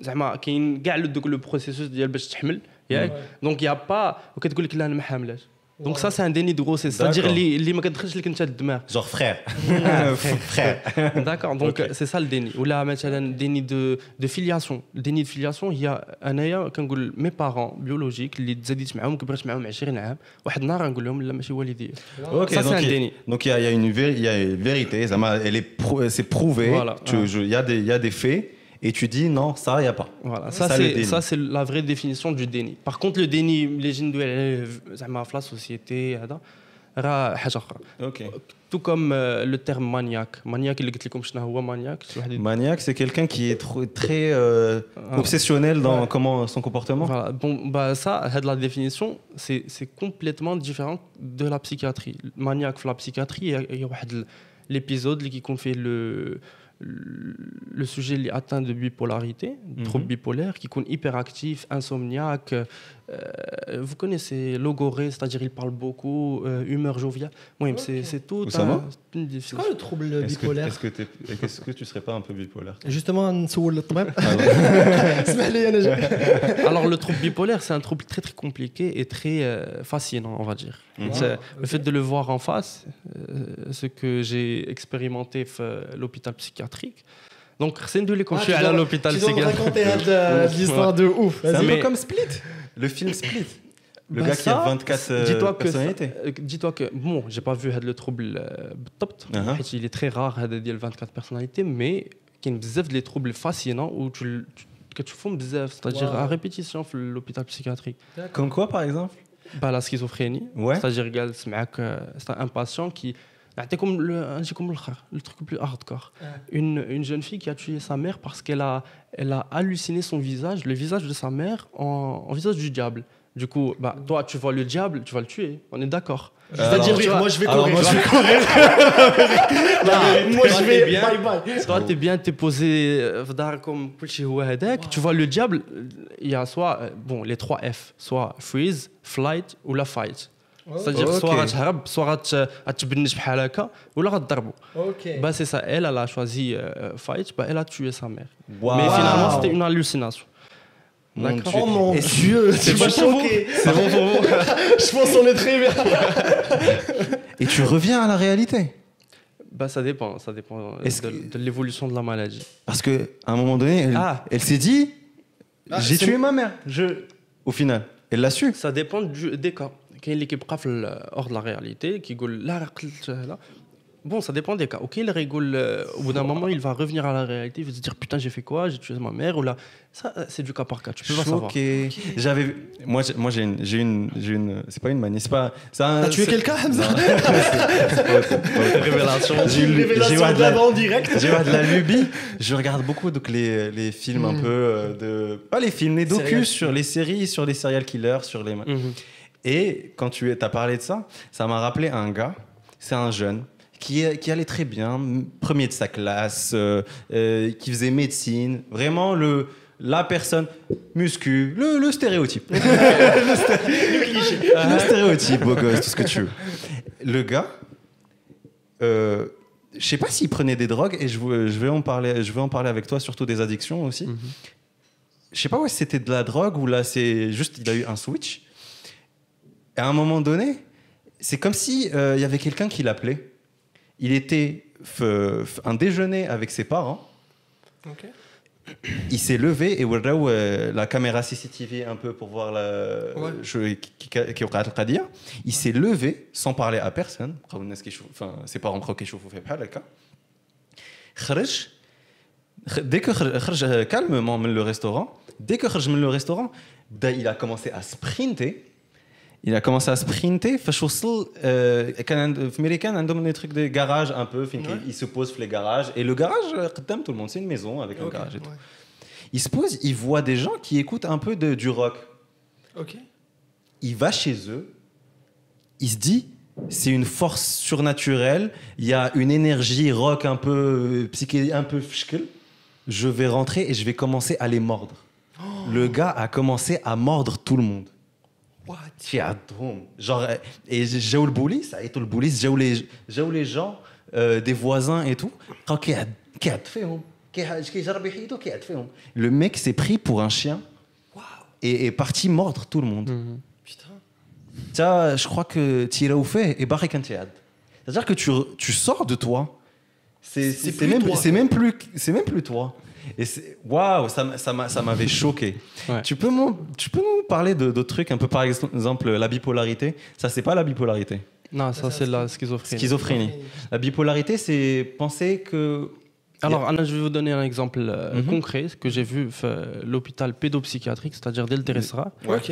زعما كاين كاع لو بروسيسوس ديال باش تحمل ياك دونك يا با وكتقول لك لا انا ما حاملاش Donc ça, c'est un déni de grossesse. C'est-à-dire les makadkhilch li kenta dmar. Genre frère. frère. D'accord. Donc c'est ça le déni. Ou là, مثلا déni de de filiation. Le déni de filiation, il y a انايا كنقول mes parents biologiques اللي تزاديت معاهم كبرت معاهم 20 عام واحد النهار نقول لهم لا ماشي والدي. OK. Ça c'est un déni. Donc il y a il y a une il y a une vérité, ça elle est c'est prouvé. Voilà. Il y a des il y a des faits et tu dis non, ça, il n'y a pas. Voilà, ça, c'est, ça, c'est la vraie définition du déni. Par contre, le déni, les gens de la société, Ok. Tout comme euh, le terme maniaque. Maniaque, maniaque. Maniaque, c'est quelqu'un qui est trop, très euh, obsessionnel dans comment son comportement. Voilà. Bon, bah ça, la définition, c'est, complètement différent de la psychiatrie. Maniaque, la psychiatrie, il y a, l'épisode qui fait le le sujet est atteint de bipolarité, mm trouble bipolaire, qui est hyperactif, insomniaque. Euh, vous connaissez logoré, c'est-à-dire il parle beaucoup, euh, humeur joviale. Oui, c'est tout. Ça va C'est quoi le trouble bipolaire Est-ce que, est que, tu serais pas un peu bipolaire Justement, ah Alors le trouble bipolaire, c'est un trouble très très compliqué et très euh, fascinant, on va dire. Le fait de le voir en face, ce que j'ai expérimenté à l'hôpital psychiatrique, donc, c'est de quand je suis allé à l'hôpital psychiatrique. Tu raconter l'histoire de ouf. C'est un peu comme Split, le film Split le bah gars qui a 24 personnalités. Euh, dis-toi que, bon, j'ai pas vu le trouble euh, top, uh-huh. il est très rare de dire 24 personnalités, mais il y a beaucoup de troubles fascinants où tu, tu, que tu fais c'est-à-dire à répétition l'hôpital psychiatrique. Comme quoi, par exemple? Bah, La schizophrénie. Ouais. C'est-à-dire, euh, c'est un patient qui. Comme le, comme le truc le plus hardcore. Une, une, jeune fille qui a tué sa mère parce qu'elle a, elle a halluciné son visage, le visage de sa mère, en, visage du diable. Du coup, bah, toi, tu vois le diable, tu vas le tuer. On est d'accord. C'est-à-dire, moi, je vais courir. Moi, je vais courir. moi, je vais. Bien. Bye bye. Toi, t'es bien, t'es posé euh, comme Tu vois le diable, euh, il y a soit euh, bon, les trois F, soit freeze, flight ou la fight. C'est-à-dire soit غتهرب soit غتبنج بحال هكا ولا غتضربو. Bah c'est ça, elle elle a choisi euh, fight, bah elle a tué sa mère. Mais finalement c'était une hallucination. D'accord. Oh mon Dieu, c'est pas choqué. C'est bon pour vous. Je pense qu'on est très bien. Et tu reviens à la réalité bah, ça dépend, ça dépend de, de l'évolution de la maladie. Parce qu'à un moment donné, elle, ah. elle s'est dit ah, J'ai tué ma mère. Je... Au final, elle l'a su. Ça dépend du, des cas. كاين اللي كيبقى في hors de la réalité كيقول لا قلت لا Bon, ça dépend des cas. Ok, il rigole. Euh, au bout d'un moment, il va revenir à la réalité. Il va se dire putain, j'ai fait quoi J'ai tué ma mère ou là. Ça, euh, c'est du cas par cas. Tu peux pas savoir. Ok. J'avais. Moi, moi, j'ai une, j'ai une, j'ai une. C'est pas une manie. C'est pas. T'as tué quelqu'un, Hamza Révélation. J'ai une révélation de la en direct. J'ai de la lubie. Je regarde beaucoup donc les, les films un hmm. peu euh, de. Pas les films, les docus sur les séries, sur les serial killers, sur les. Mhm. Et quand tu as parlé de ça, ça m'a rappelé un gars. C'est un jeune qui, qui, allait très bien, premier de sa classe, euh, euh, qui faisait médecine, vraiment le, la personne muscu, le, le stéréotype. le, cliché. le stéréotype, beau gosse, tout ce que tu veux. Le gars, euh, je sais pas s'il prenait des drogues, et je, je, vais en parler, je vais en parler avec toi, surtout des addictions aussi. Mm Je sais pas si c'était de la drogue ou là, c'est juste, il a eu un switch à un moment donné, c'est comme si euh, il euh, y avait quelqu'un qui l'appelait. Il était un déjeuner avec ses parents. Il s'est levé et voilà où euh, la caméra CCTV un peu pour voir la ouais. je, qui, qui, Il s'est levé sans parler à personne. Ses parents croient qu'il est Dès que euh, calmement le restaurant, dès que le restaurant, il a commencé à sprinter il a commencé à sprinter فاش وصل كان في امريكان عندهم des trucs de garage un peu il se pose les garages et le garage قدام tout le monde c'est une maison avec un garage et tout il se pose il voit des gens qui écoutent un peu de, du rock ok il va chez eux il se dit c'est une force surnaturelle il y a une énergie rock un peu psyché un peu je vais rentrer et je vais commencer à les mordre oh. le gars a commencé à mordre tout le monde genre et j'ai eu le police et tout le police j'ai eu les j'ai eu les gens euh, des voisins et tout. Le mec s'est pris pour un chien. Et est parti mordre tout le monde. Mm-hmm. putain. Je crois que tu iras où fait et c'est-à-dire que tu, tu sors de toi. C'est même, même plus c'est même plus toi et waouh, ça, ça m'avait choqué. Tu, peux tu peux nous parler d'autres trucs, un peu par exemple la bipolarité? Ça, c'est pas la bipolarité. Non, ça, c'est la schizophrénie. Schizophrénie. La bipolarité, c'est penser que. Alors, Anna, je vais vous donner un exemple euh, mhm. concret que j'ai vu à l'hôpital pédopsychiatrique, c'est-à-dire Del Teresa. Ok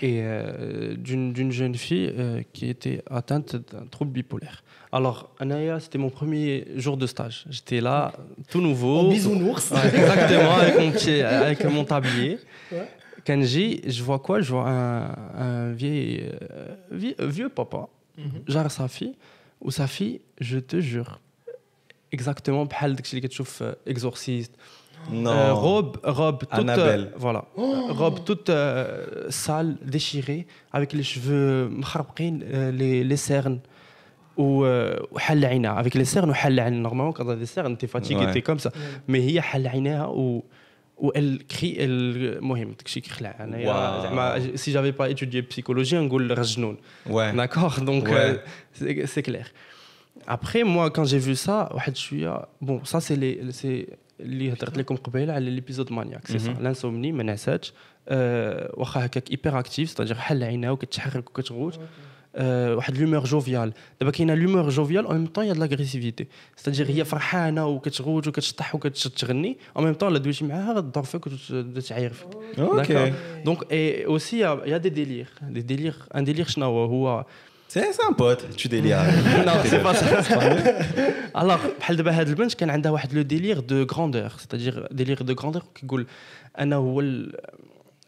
et euh, d'une jeune fille euh, qui était atteinte d'un trouble bipolaire. Alors, Anaya, c'était mon premier jour de stage. J'étais là, tout nouveau. En bisounours. Exactement, avec mon, pied, avec mon tablier. Kenji, je vois quoi? Je vois un, un vieil, euh, vie, euh, vieux, papa, mm genre sa fille, ou sa fille, je te jure, exactement, bhal que tu exorciste. non. Euh, robe, robe toute, Annabelle. Euh, voilà, oh. robe toute euh, sale, déchirée, avec les cheveux les, les cernes. Ou avec les cernes ou Normalement, quand on a des cernes, t'es fatigué, ouais. t'es comme ça. Mais il y a ou où elle crie elle مهم داكشي كيخلع انايا زعما si j'avais pas étudié psychologie نقول رجنون ouais d'accord donc ouais. euh, c'est clair après moi quand j'ai vu ça واحد شويه bon ça c'est les c'est اللي هضرت لكم قبيلة على ليبيزود مانياك سي سا. لانسومني ما نعساتش. أه واخا هكاك ايبر اكتيف ستادير حل عينها وكتحرك وكتغوت. واحد لومور جوفيال دابا كاينة لومور جوفيال أو ميم طون يا لاغريسيفيتي ستادير هي فرحانة وكتغوت وكتشطح وكتغني أو ميم طون لا دويتي معاها غدور فيك وتعاير فيك. أوكي. دونك اي اوسي يا دي ديلير دي ديلير ان ديلير شنو هو؟ هو سي ان بوت تو ديلير نو سي با الوغ بحال دابا هاد البنت كان عندها واحد لو ديلير دو غراندور ستادير ديلير دو غراندور كيقول انا هو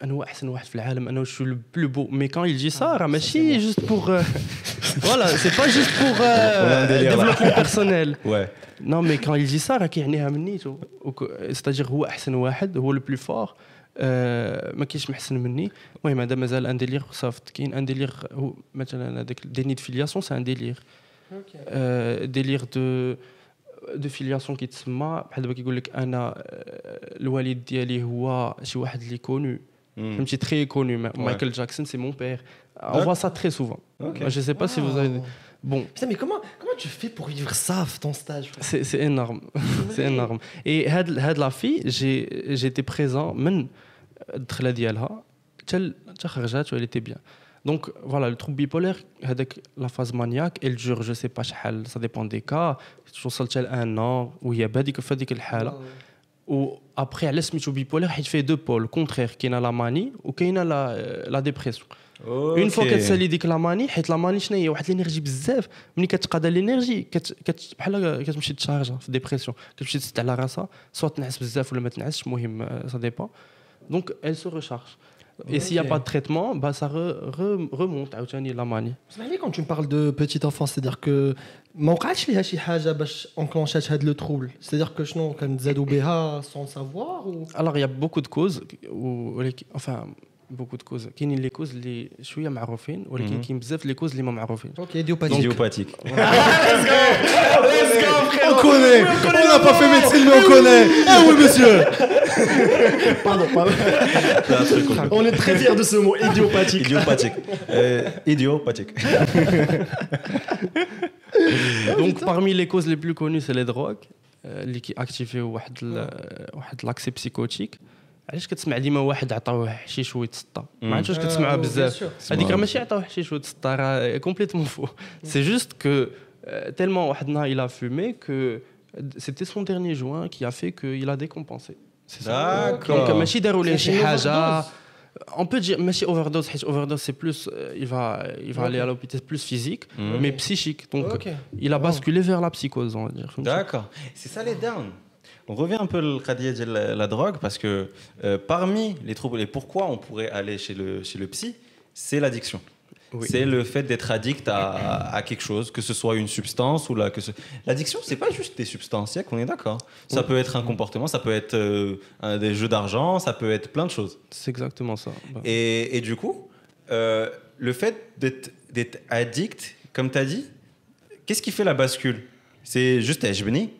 انا هو احسن واحد في العالم انا شو لو بلو بو مي كان يجي سا راه ماشي جوست بوغ فوالا سي با جوست بوغ ديفلوبمون بيرسونيل نو مي كان يجي سا راه كيعنيها من نيتو ستاجير هو احسن واحد هو لو بلو فور ما كاينش محسن مني المهم هذا مازال ان ديلير صافت كاين ان ديلير هو مثلا هذاك ديني دو فيلياسيون سي ان ديلير ديلير دو دو فيلياسيون كيتسمى بحال دابا كيقول لك انا الوالد ديالي هو شي واحد اللي كونو Mm. suis très connu. Michael Jackson, c'est mon père. On voit ça très souvent. Je ne sais pas si vous avez. Bon. Mais comment, comment tu fais pour vivre ça, ton stage C'est énorme. c'est énorme. Et had, had la fille, j'étais présent, même la elle était bien. Donc voilà, le trouble bipolaire, avec la phase maniaque, elle dure, je sais pas, ça dépend des cas. Je suis un an, où il y a des que fait ou après, elle est bipolaire, il fait deux pôles, contraire, qui a la manie ou qui a la, euh, la dépression. اون فوا كتسالي ديك لا ماني حيت لا ماني شنو هي واحد لينيرجي بزاف ملي كتقاد لينيرجي كت بحال كتمشي تشارجا في ديبرسيون كتمشي تسد على راسها سوا تنعس بزاف ولا ما تنعسش المهم سا ديبون دونك ال سو ريشارج Et s'il n'y a pas de traitement, bah, ça re, re, remonte à la manie. Quand tu me parles de petite enfance, c'est-à-dire que ما وقعتش ليها شي حاجه باش انكلونشات هاد لو تروبل سيدير كو شنو كنتزادوا بها سون سافوار و الوغ يا بوكو دو كوز ولكن enfin بوكو دو كوز كاينين لي كوز اللي شويه معروفين ولكن كاين بزاف لي كوز اللي ما معروفين اوكي ايديوباتيك ايديوباتيك On connaît On n'a pas fait médecine mais on connaît Ah oui monsieur Pardon, pardon. On est très fiers de ce mot, idiopathique. Idiopathique. Euh, idiopathique. Donc parmi les causes les plus connues c'est les drogues اللي كيأكتيفيو واحد واحد لاكسي بسيكوتيك علاش كتسمع ديما واحد عطاوه حشيش ويتسطى ما عرفتش واش كتسمعها بزاف هذيك راه ماشي عطاوه حشيش ويتسطى راه كومبليتوم فو سي جوست كو tellement واحد النهار il a fumé que c'était son dernier joint qui a fait qu'il a décompensé c'est ça donc ماشي داروا ليه شي حاجه on peut dire, mais si overdose, overdose c'est plus, euh, il va, il va aller à l'hôpital plus physique, mm. mais psychique. Donc, okay. il a basculé vers la psychose, on va dire. D'accord. C'est ça les downs. On revient un peu le de la, la drogue parce que euh, parmi les troubles et pourquoi on pourrait aller chez le, chez le psy, c'est l'addiction. C'est le fait d'être addict à, quelque chose, que ce soit une substance ou la que ce... l'addiction, c'est pas juste des substances, qu'on est d'accord. Ça peut être un comportement, ça peut être euh, des jeux d'argent, ça peut être plein de choses. C'est exactement ça. Bah. Et, du coup, euh, le fait d'être addict, comme tu as dit, qu'est-ce qui fait la bascule? C'est juste Ejbeni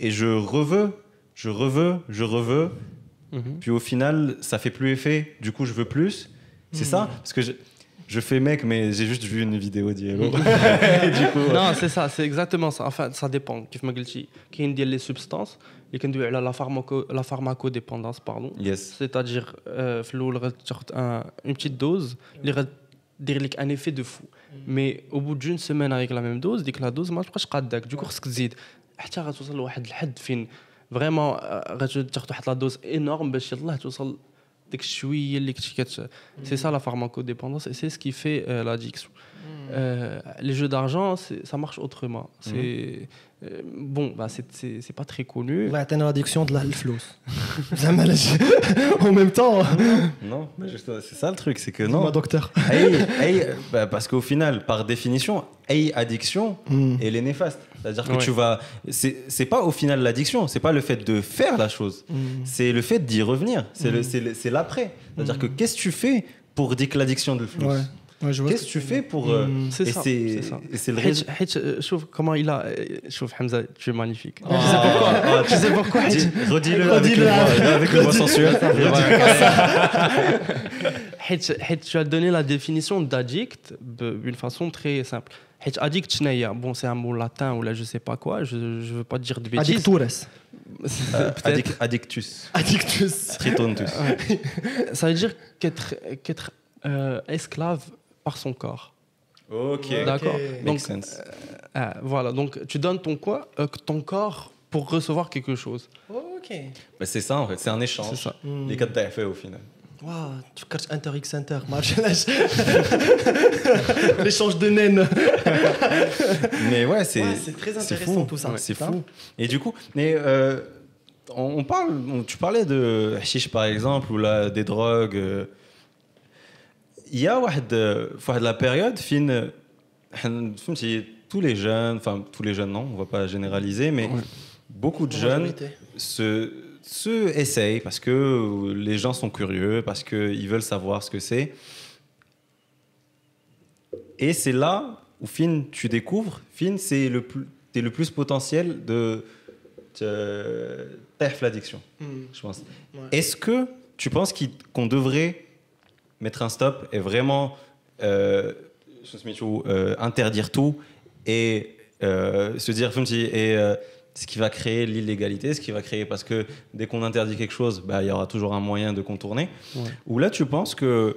et je reveux, je reveux, je reveux. Mmh. Puis au final, ça fait plus effet. Du coup, je veux plus. C'est mmh. ça? Parce que je, je, fais mec, mais j'ai juste vu une vidéo d'Yellow. Mhm. non, c'est ça, c'est exactement ça. Enfin, ça dépend. Kif Magilchi, qui les substances, et qui est la, la pharmacodépendance, pardon. Yes. C'est-à-dire, euh, une petite dose, les un effet de fou. Mhm. Mais au bout d'une semaine avec la même dose, dès que la dose, moi, je crois que je Du coup, ce que حتى غتوصل لواحد الحد فين فريمون غتاخذ واحد لا دوز انورم باش يلاه توصل ديك الشويه اللي كنتي كت سي سا لا فارماكوديبوندونس اي سي سكي في لاديكسيون les jeux d'argent ça marche autrement c'est bon bah c'est pas très connu. Ouais t'as une addiction de l'alflos en même temps. Non c'est ça le truc c'est que non. Docteur. Bah, parce qu'au final par définition addiction elle est néfaste. C'est-à-dire que tu vas. C'est pas au final l'addiction, c'est pas le fait de faire la chose, mm. c'est le fait d'y revenir, c'est mm. l'après. C'est-à-dire que mm. qu'est-ce que tu fais pour dire que l'addiction de flux Qu'est-ce que tu fais pour. Euh, c'est ça. C'est le résultat. Trouve comment il a. Trouve Hamza, tu es magnifique. Je sais pourquoi. Ah, tu sais pourquoi Redis-le avec, le avec le mot sensuel. Tu as donné la définition d'addict d'une façon très simple. Addict, bon, c'est un mot latin ou là, je sais pas quoi, je ne veux pas dire de bêtises. Addictures. Euh, addictus. Addictus. Tritontus. Ça veut dire qu'être euh, esclave par son corps. Ok. D'accord. Makes Donc, sense. ah, voilà. Donc, tu donnes ton quoi, euh, ton corps pour recevoir quelque chose. Ok. Bah, c'est ça en fait, c'est un échange. C'est ça. Les quatre fait au final. Waouh, tu casses Inter X Inter, L'échange de naines. Mais ouais, c'est Ouais, c'est très intéressant fou. tout ça. C'est fou. Et du coup, mais euh, on, on parle, on- tu parlais de hashish par exemple ou là des drogues il y a euh, la période fine euh, tous les jeunes enfin tous les jeunes non on ne va pas généraliser mais beaucoup de jeunes se, se essayent parce que les gens sont curieux parce qu'ils veulent savoir ce que c'est. Et c'est là où fin tu découvres fin c'est le plus es le plus potentiel de perf l'addiction hmm. je pense. Est-ce que tu penses qu'on devrait mettre un stop et vraiment euh, euh interdire tout et euh, se dire et euh, ce qui va créer l'illégalité, ce qui va créer parce que dès qu'on interdit quelque chose, bah, il y aura toujours un moyen de contourner. Ou là, tu penses que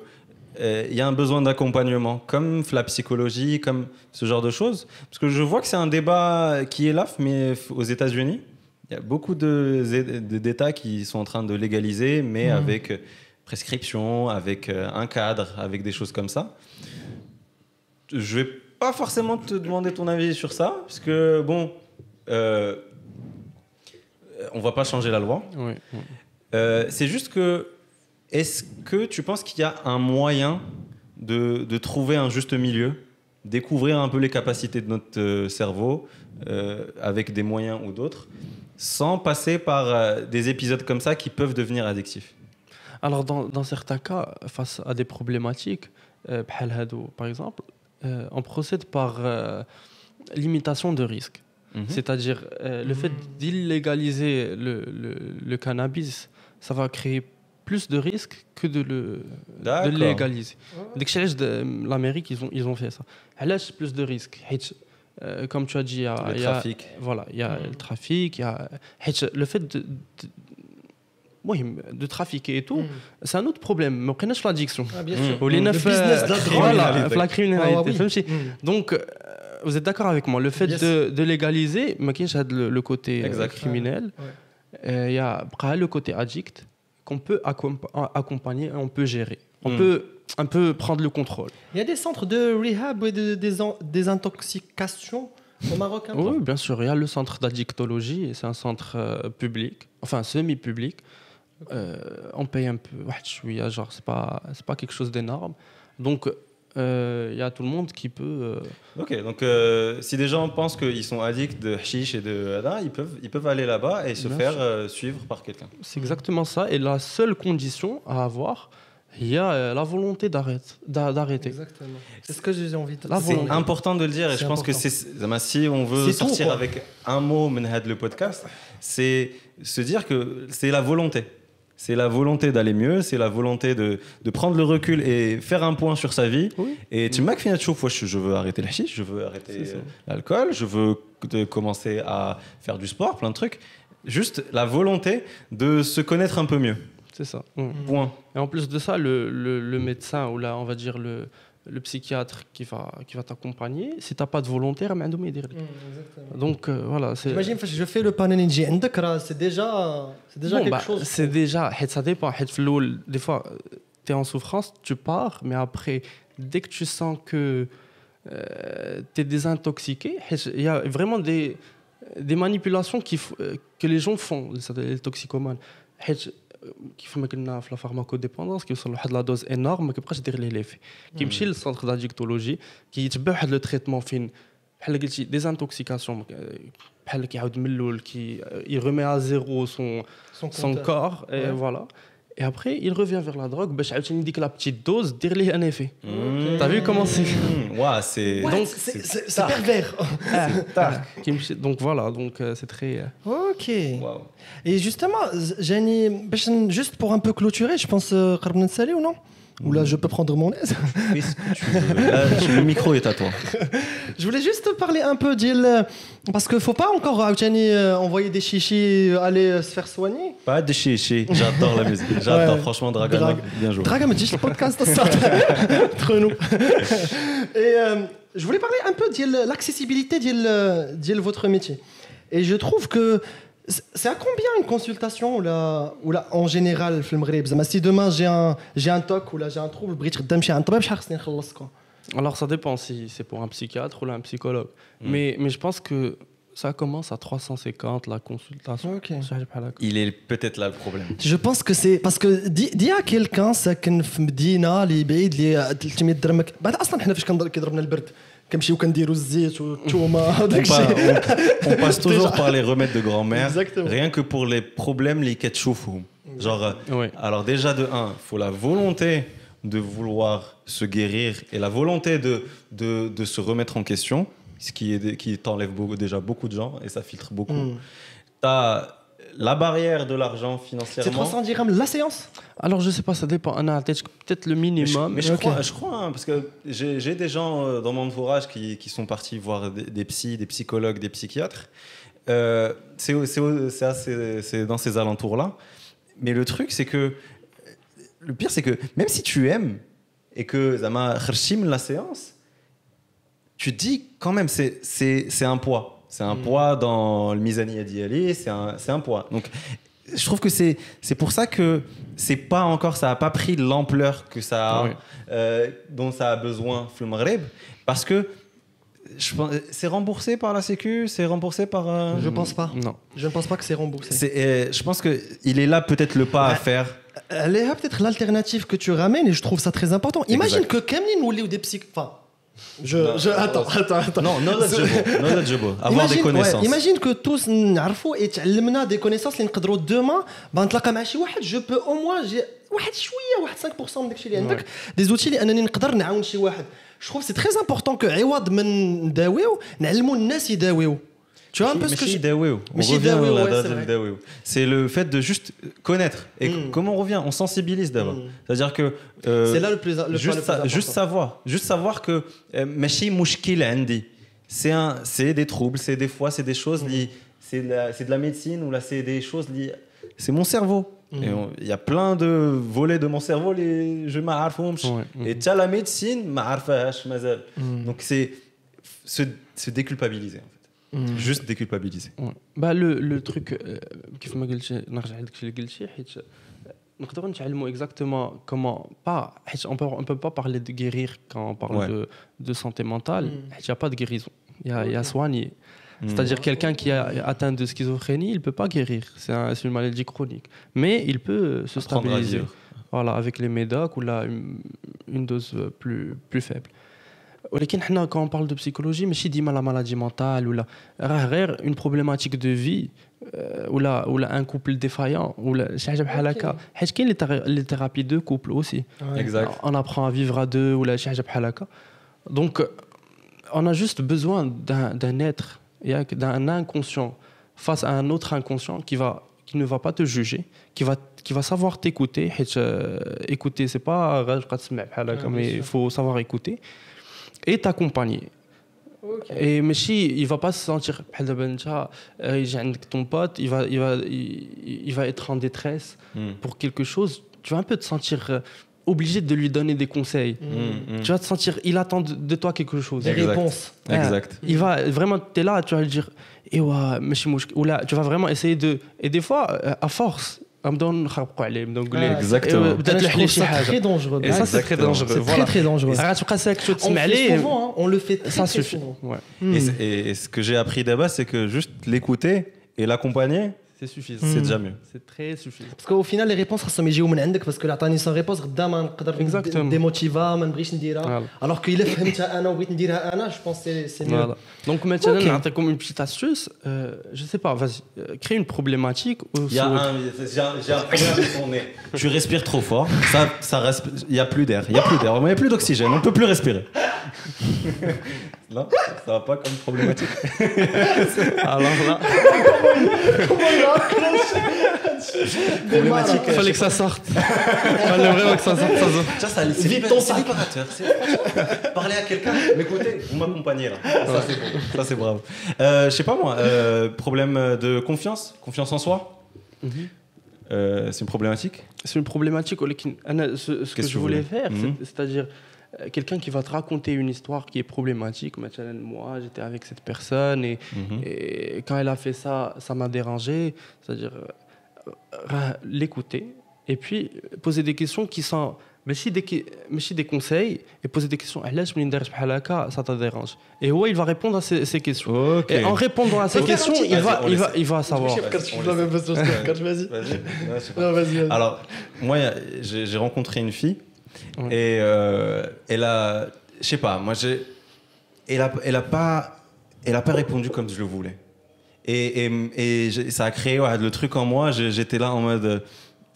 il y a un besoin d'accompagnement, comme la psychologie, comme ce genre de choses? Parce que je vois que c'est un débat qui est là, mais aux États-Unis, il y a beaucoup d'États qui sont en train de légaliser, mais mmh. avec euh, prescription, avec euh, un cadre, avec des choses comme ça. Je vais pas forcément te demander ton avis sur ça, parce que bon, euh, on va pas changer la loi. Oui. Euh, c'est juste que, est-ce que tu penses qu'il y a un moyen de, de trouver un juste milieu, découvrir un peu les capacités de notre euh, cerveau euh, avec des moyens ou d'autres, sans passer par des épisodes comme ça qui peuvent devenir addictifs? Alors, dans, certains cas, face à des problématiques, euh, par exemple, euh, on procède par euh, limitation de risque. Mhm. C'est-à-dire, euh, le fait d'illégaliser le, cannabis, ça va créer plus de risques que de le légaliser. Dès que de l'Amérique, ils ont, ils ont fait ça. Elle laisse plus de risques. comme tu as dit, il y a, le trafic. voilà, il y a mhm. le trafic. Y a... Le fait de المهم, de trafiquer et tout, Mm. c'est un autre problème. ما بقيناش l'addiction. Ah, bien Mm. sûr. ولينا Le في business de la drogue. voilà, criminalité. في la criminalité. Ah, oui. فهمتي؟ Mm. Donc, euh, vous êtes d'accord avec moi Le fait Yes. de, de légaliser, ما كاينش هاد le, le côté euh, Exact. criminel. Ouais. Euh, Il y a بقى le côté addict qu'on peut accomp- accompagner et on peut gérer. On Mm. peut un peu prendre le contrôle. Il y a des centres de rehab et de désin- désintoxication au Maroc. hein, Oui, bien sûr. Il y a le centre d'addictologie, et c'est un centre euh, public, enfin semi-public. euh, on paye un peu, genre c'est pas c'est pas quelque chose d'énorme. Donc il y a tout le monde qui peut. Euh, ok, donc si des gens pensent qu'ils sont addicts de hashish et de hada, ils peuvent ils peuvent aller là-bas et se faire suivre par quelqu'un. C'est exactement ça. Et la seule condition à avoir, il y a la volonté d'arrêter. Exactement. C'est ce que j'ai envie de dire. C'est important de le dire et je pense que si on veut sortir avec un mot menhad le podcast, c'est se dire que c'est la volonté. C'est la volonté d'aller mieux, c'est la volonté de, de prendre le recul et faire un point sur sa vie. Oui. Et tu m'as fait je veux arrêter la chiche, je veux arrêter l'alcool, je veux de- commencer à faire du sport, plein de trucs. Juste la volonté de se connaître un peu mieux. C'est ça. Mm. Point. Et en plus de ça, le, le, le médecin ou là, on va dire le, le psychiatre qui va, qui va t'accompagner. Si tu n'as pas de volontaire, mais mmh, Donc euh, voilà. J'imagine je fais le panénéji, c'est déjà, c'est déjà quelque bah, chose. C'est déjà, ça dépend. Des fois, euh, tu es en souffrance, tu pars, mais après, dès que tu sens que euh, tu es désintoxiqué, il y a vraiment des, des manipulations euh, que les gens font, les toxicomanes حيت كيف ما قلنا في لا فارماكوديبوندونس كيوصل لواحد لا دوز انورم ما كيبقاش يدير ليه ليفي كيمشي للسونتر داديكتولوجي كيتبع واحد لو تريتمون فين بحال قلتي ديزانتوكسيكاسيون بحال كيعاود من الاول كي يرمي à zéro son son, son compteur. corps Et après, il revient vers la drogue. Bah, je dis que la petite dose, dire un effet. Hmm. T'as vu comment c'est hmm. Waouh, c'est. Donc, c'est pervers. Ah, donc voilà, donc euh, c'est très. Euh, ok. Wow. Et justement, Jenny, juste pour un peu clôturer, je pense, Karbon euh, ou non? Ou là, je peux prendre mon aise. le micro est à toi. je voulais juste parler un peu d'il. Parce qu'il ne faut pas encore euh, envoyer des chichis aller se faire soigner. Pas des chichis. J'adore la musique. J'adore, franchement, Dragon. bien joué. Dragon me dit le podcast entre nous. Et je voulais parler un peu de l'accessibilité de votre métier. Et je trouve que c'est à combien une consultation ou là, ou là, en général Si demain j'ai un, j'ai un TOC ou là j'ai un trouble, Alors ça dépend si c'est pour un psychiatre ou là, un psychologue. Hmm. Mais, mais je pense que ça commence à 350 la consultation. Il est peut-être là le problème. Je pense que c'est parce que dis à quelqu'un ساكن في مدينه اللي بعيد اللي 300 درهمك بعد اصلا حنا فاش كنضربنا البرد كنمشيو كنديروا الزيت والثومه on passe toujours par les remèdes de grand-mère rien que pour les problèmes les كتشوفهم genre oui. alors déjà de un faut la volonté de vouloir se guérir et la volonté de, de, de se remettre en question ce qui, est, qui t'enlève beaucoup, déjà beaucoup de gens et ça filtre beaucoup. Mm. Tu as la barrière de l'argent financièrement. C'est 300 dirhams la séance Alors je sais pas, ça dépend. On a peut-être le minimum. Mais je, crois, je crois hein, parce que j'ai des gens euh, dans mon entourage qui, qui sont partis voir des, des, psys, des psychologues, des psychiatres. Euh, c'est dans ces alentours-là. Mais le truc, c'est que le pire, c'est que même si tu aimes et que Zama la séance, tu te dis quand même, c'est un poids. C'est un mm. poids dans le Mizani Adiali, c'est un, un poids. Donc, je trouve que c'est pour ça que c'est pas encore, ça n'a pas pris l'ampleur que ça a, euh, dont ça a besoin le Maghreb, parce que c'est remboursé par la Sécu, c'est remboursé par. Euh, je pense pas. Non. Je ne pense pas que c'est remboursé. Euh, je pense que il est là peut-être le pas à faire. Elle est peut-être l'alternative que tu ramènes et je trouve ça très important. Imagine que Kamlin ou des psy, enfin je, je, attends, attends, attends. Non, knowledge جبو avoir des connaissances. Imagine que tous نعرفوا et تعلمنا des connaissances اللي نقدروا demain نتلاقى مع شي واحد جو بو أو موان جي واحد شوية واحد 5% من داكشي اللي عندك دي زوتي اللي انني نقدر نعاون شي واحد جو trouve c'est très important que عوض من نداويو نعلموا الناس يداويو Tu vois un peu ce que je... C'est le fait de juste connaître. Et mm. comment on revient? On sensibilise d'abord. Mm. C'est-à-dire que. Euh, c'est là le plus, le juste, juste savoir. Juste savoir que. Machi Mouchkil Andy. C'est des troubles, c'est des fois, c'est des choses. Mm. C'est de, de, la médecine ou là, c'est des choses liées. C'est mon cerveau. Il y a plein de volets de mon cerveau, les, je m'arrête. Et tu as la médecine, m'arrête. Donc c'est se, se déculpabiliser. Mm. juste déculpabiliser bah le le truc كيف ما قلت نرجع لك اللي قلتي حيت نقدروا نتعلموا exactement comment pas on peut on peut pas parler de guérir quand on parle de de santé mentale mm. il n'y a pas de guérison il y a il y a soigner mm. c'est-à-dire quelqu'un qui a atteint de schizophrénie, il peut pas guérir. C'est un, une maladie chronique. Mais il peut se stabiliser. Voilà, avec les médocs ou là, une, une dose plus, plus faible. ولكن حنا quand on parle de psychologie ماشي ديما لا مالادي مونتال ولا راه غير اون بروبليماتيك دو في ولا ولا ان كوبل ديفايون ولا شي حاجه بحال هكا حيت كاين لي ثيرابي دو كوبل اوسي on apprend à vivre à deux ولا شي حاجه بحال هكا donc on a juste besoin d'un être d'un inconscient face à un autre inconscient qui va qui ne va pas te juger qui va qui va savoir t'écouter حيت écouter c'est pas غير تبقى تسمع بحال هكا mais il faut savoir écouter et t'accompagner. Et mais si il va pas se sentir euh, ton pote, il va, il va, il, va être en détresse hmm. pour quelque chose. Tu vas un peu te sentir euh, obligé de lui donner des conseils. Hmm, hmm. Tu vas te sentir, il attend de, toi quelque chose. Des réponses. Exact. il va vraiment, tu es là, tu vas lui dire, et ouais, ou là, tu vas vraiment essayer de. Et des fois, euh, à force, نبداو نخربقوا عليه نبداو نقول ليه اكزاكتومون بدا تلح ليه شي حاجه تري دونجرو اي سا سي تري دونجرو تري تري دونجرو غتبقى ساكت وتسمع عليه on le fait ça suffit et ce que j'ai appris d'abord c'est que juste l'écouter et l'accompagner c'est suffisant. C'est déjà mieux. C'est très suffisant. Parce qu'au final, les réponses خاصهم يجيو من عندك parce que عطاني sans réponse قدام نقدر ديموتيفا ما نبغيش نديرها alors que الا فهمتها انا وبغيت نديرها انا je pense c'est c'est mieux. Donc maintenant نعطيكم une petite astuce euh, je sais pas vas-y euh, crée une problématique Il y a un j'ai un problème avec mon nez. Tu respires trop fort, ça ça il y a plus d'air, il y a plus d'air, il y a plus d'oxygène, on peut plus respirer. Ça va pas comme problématique. Ah, Alors là. Comment il a accroché? Problématique. Il fallait que ça sorte. Il fallait vraiment que ça sorte. Ça sorte. Ça, ça c'est libérateur. Parler à quelqu'un, Écoutez, vous m'accompagnez là. Ça, c'est bon. Ça, c'est brave. Euh, je sais pas moi, euh, problème de confiance, confiance en soi? Mhm. Euh, c'est une problématique? C'est une problématique. Ah, ce, que, je voulais faire, mhm. c'est-à-dire euh, quelqu'un qui va te raconter une histoire qui est problématique. Moi, j'étais avec cette personne mhm. et, quand elle a fait ça, ça m'a dérangé. C'est-à-dire euh, l'écouter et puis poser des questions qui sont. Mais si des, mais si des conseils et poser des questions, ça te dérange? Et ouais, il va répondre à ces, questions. Et en répondant à ces questions, il va, il, va, il va savoir. Vas-y. Alors, moi, j'ai rencontré une fille Ouais. et euh, elle a, je sais pas, moi, j'ai, elle a, elle a pas, elle a pas répondu comme je le voulais. Et, et, et j'ai- ça a créé ouais, le truc en moi. J'étais là en mode, euh,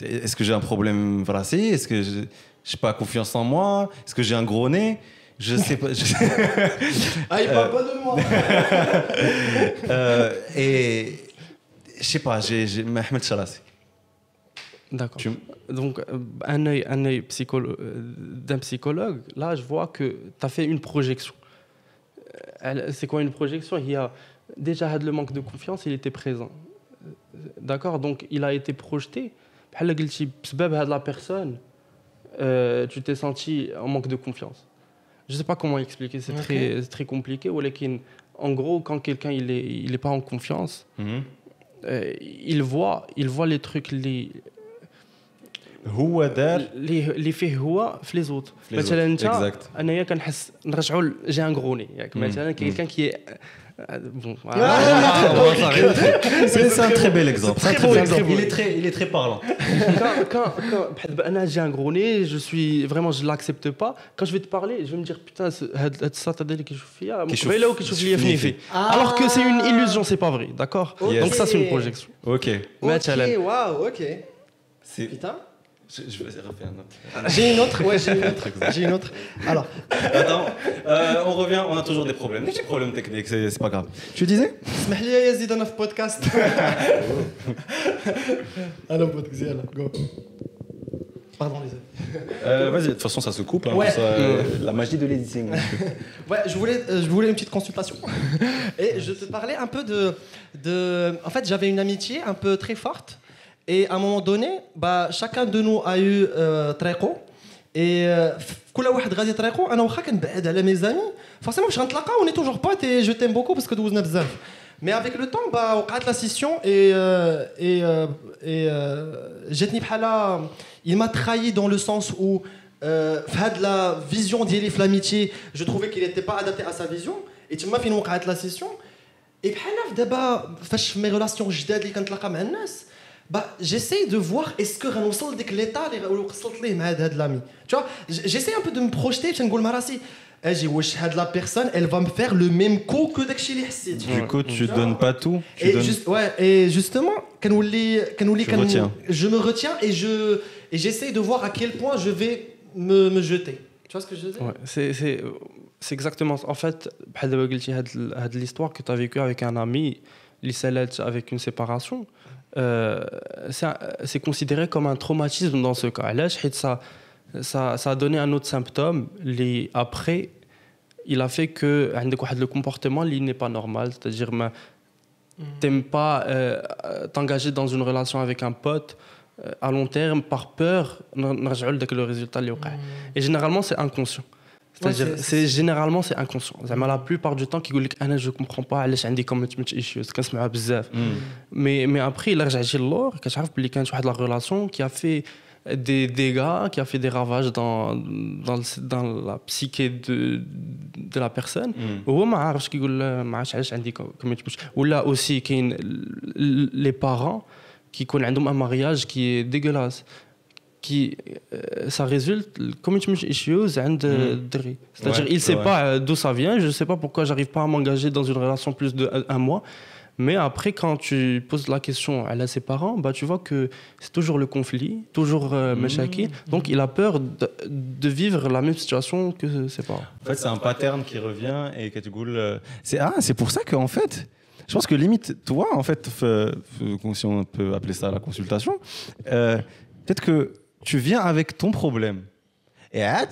est-ce que j'ai un problème voilà, si Est-ce que j'ai j'ai pas confiance en moi? Est-ce que j'ai un gros nez? Je sais pas. je- Ah, il parle pas de moi. Euh, et je sais pas, j'ai j'ai Mohamed Chalassi. D'accord. Donc, euh, un œil, un œil euh, d'un psychologue, là, je vois que tu as fait une projection. Euh, c'est quoi une projection? Il y a déjà le manque de confiance, il était présent. D'accord Donc, il a été projeté. de la personne, tu t'es senti en manque de confiance. Je ne sais pas comment expliquer, c'est très, très compliqué. En gros, quand quelqu'un il pas en confiance, mm-hmm. il voit il voit les trucs هو دار اللي اللي فيه هو في لي زوت في les مثلا autres, انت exact. انايا كنحس نرجعوا ل- جي ان غروني ياك مم. مثلا مم. كيلكان كي بون C'est c'est un très bel exemple. C'est un Très très beau bel exemple. exemple. Il est très, il est très parlant. quand, quand, quand بحال دابا انا جي ان غروني je suis vraiment je l'accepte pas quand je vais te parler je vais me dire putain ce- هاد هاد الساطه اللي كيشوف فيا كيشوف- مقبله وكيشوف ليا في كيشوف نيفي Ah. alors que c'est une illusion c'est pas vrai d'accord Yes. donc ça c'est une projection Ok. مثلا Ok, waouh, ok. C'est. Putain. Je, vais refaire un autre. J'ai une autre, ouais, j'ai une autre. j'ai une autre. Alors. Attends, euh, on revient, on a toujours des problèmes. J'ai Des problèmes techniques, c'est pas grave. Tu disais? Smahliya Yazid dans notre podcast. Alors, podcast, go. Pardon, les euh, Vas-y, de toute façon, ça se coupe. Hein, euh, euh. La magie de l'editing. ouais, je voulais, je voulais une petite consultation. Et je te parlais un peu de. de... En fait, j'avais une amitié un peu très forte Et à un moment donné, bah, chacun de nous a eu euh, طريقه. Et euh, كل واحد غادي طريقه انا واخا كنبعد على mes amis forcément باش غنتلاقاو on est toujours potes et je t'aime beaucoup parce que دوزنا بزاف mais avec le temps bah وقعت la scission et euh, et euh, et euh, جاتني بحال il m'a trahi dans le sens où euh, في هاد la vision ديالي في l'amitié je trouvais qu'il n'était pas adapté à sa vision et تما فين وقعت la scission et بحال دابا فاش في مي ريلاسيون جداد اللي كنتلاقى مع الناس bah, j'essaye de voir est-ce que غنوصل لديك ليطا اللي وصلت ليه مع هاد لامي tu vois j- j'essaie un peu de me projeter باش نقول مع راسي اجي واش هاد لا بيرسون elle va me faire le même coup que داكشي اللي حسيت Du coup, tu donnes pas tout. Tu et, donnes... juste, ouais, et justement, كنولي كنولي Tu كن- retiens. je me retiens et je et j'essaye de voir à quel point je vais me, me jeter. Tu vois ce que je veux dire Ouais, c'est c'est- c'est exactement ça. En fait, بحال دابا قلتي هاد ال- هاد l'histoire que tu as vécu avec un ami اللي سالت avec une séparation Euh, c'est considéré comme un traumatisme dans ce cas. Ça, ça, ça a donné un autre symptôme. Les, après, il a fait que le comportement n'est pas normal. C'est-à-dire, mm. t'aimes pas euh, t'engager dans une relation avec un pote euh, à long terme par peur, le résultat. Mm. Et généralement, c'est inconscient. c'est-à-dire c'est- c'est généralement c'est inconscient زعما la plupart du temps كيقول لك انا je comprends pas علاش عندي commitment issues كنسمعها بزاف Hmm. mais mais après الا رجعتي للور كتعرف بلي كانت واحد la relation qui a fait des dégâts qui a fait des ravages dans dans, le- dans la psyché de de la personne Hmm. وهو ما عارفش كيقول ما عرفتش علاش عندي commitment ولا اوسي كاين لي بارون كيكون عندهم ان مارياج كي ديغولاس Euh, ça résulte commitment issues and mm-hmm. Dri. C'est-à-dire ouais, il sait pas euh, d'où ça vient, je sais pas pourquoi j'arrive pas à m'engager dans une relation plus de mois. Mais après, quand tu poses la question à ses parents, bah, tu vois que c'est toujours le conflit, toujours euh, mmh. Donc, il a peur de, vivre la même situation que ses parents. En fait, c'est un pattern qui revient et que tu euh, C'est ah, c'est pour ça que en fait. Je pense que limite, toi, en fait, si on peut appeler ça la consultation, euh, peut-être que tu viens avec ton problème. Et ah,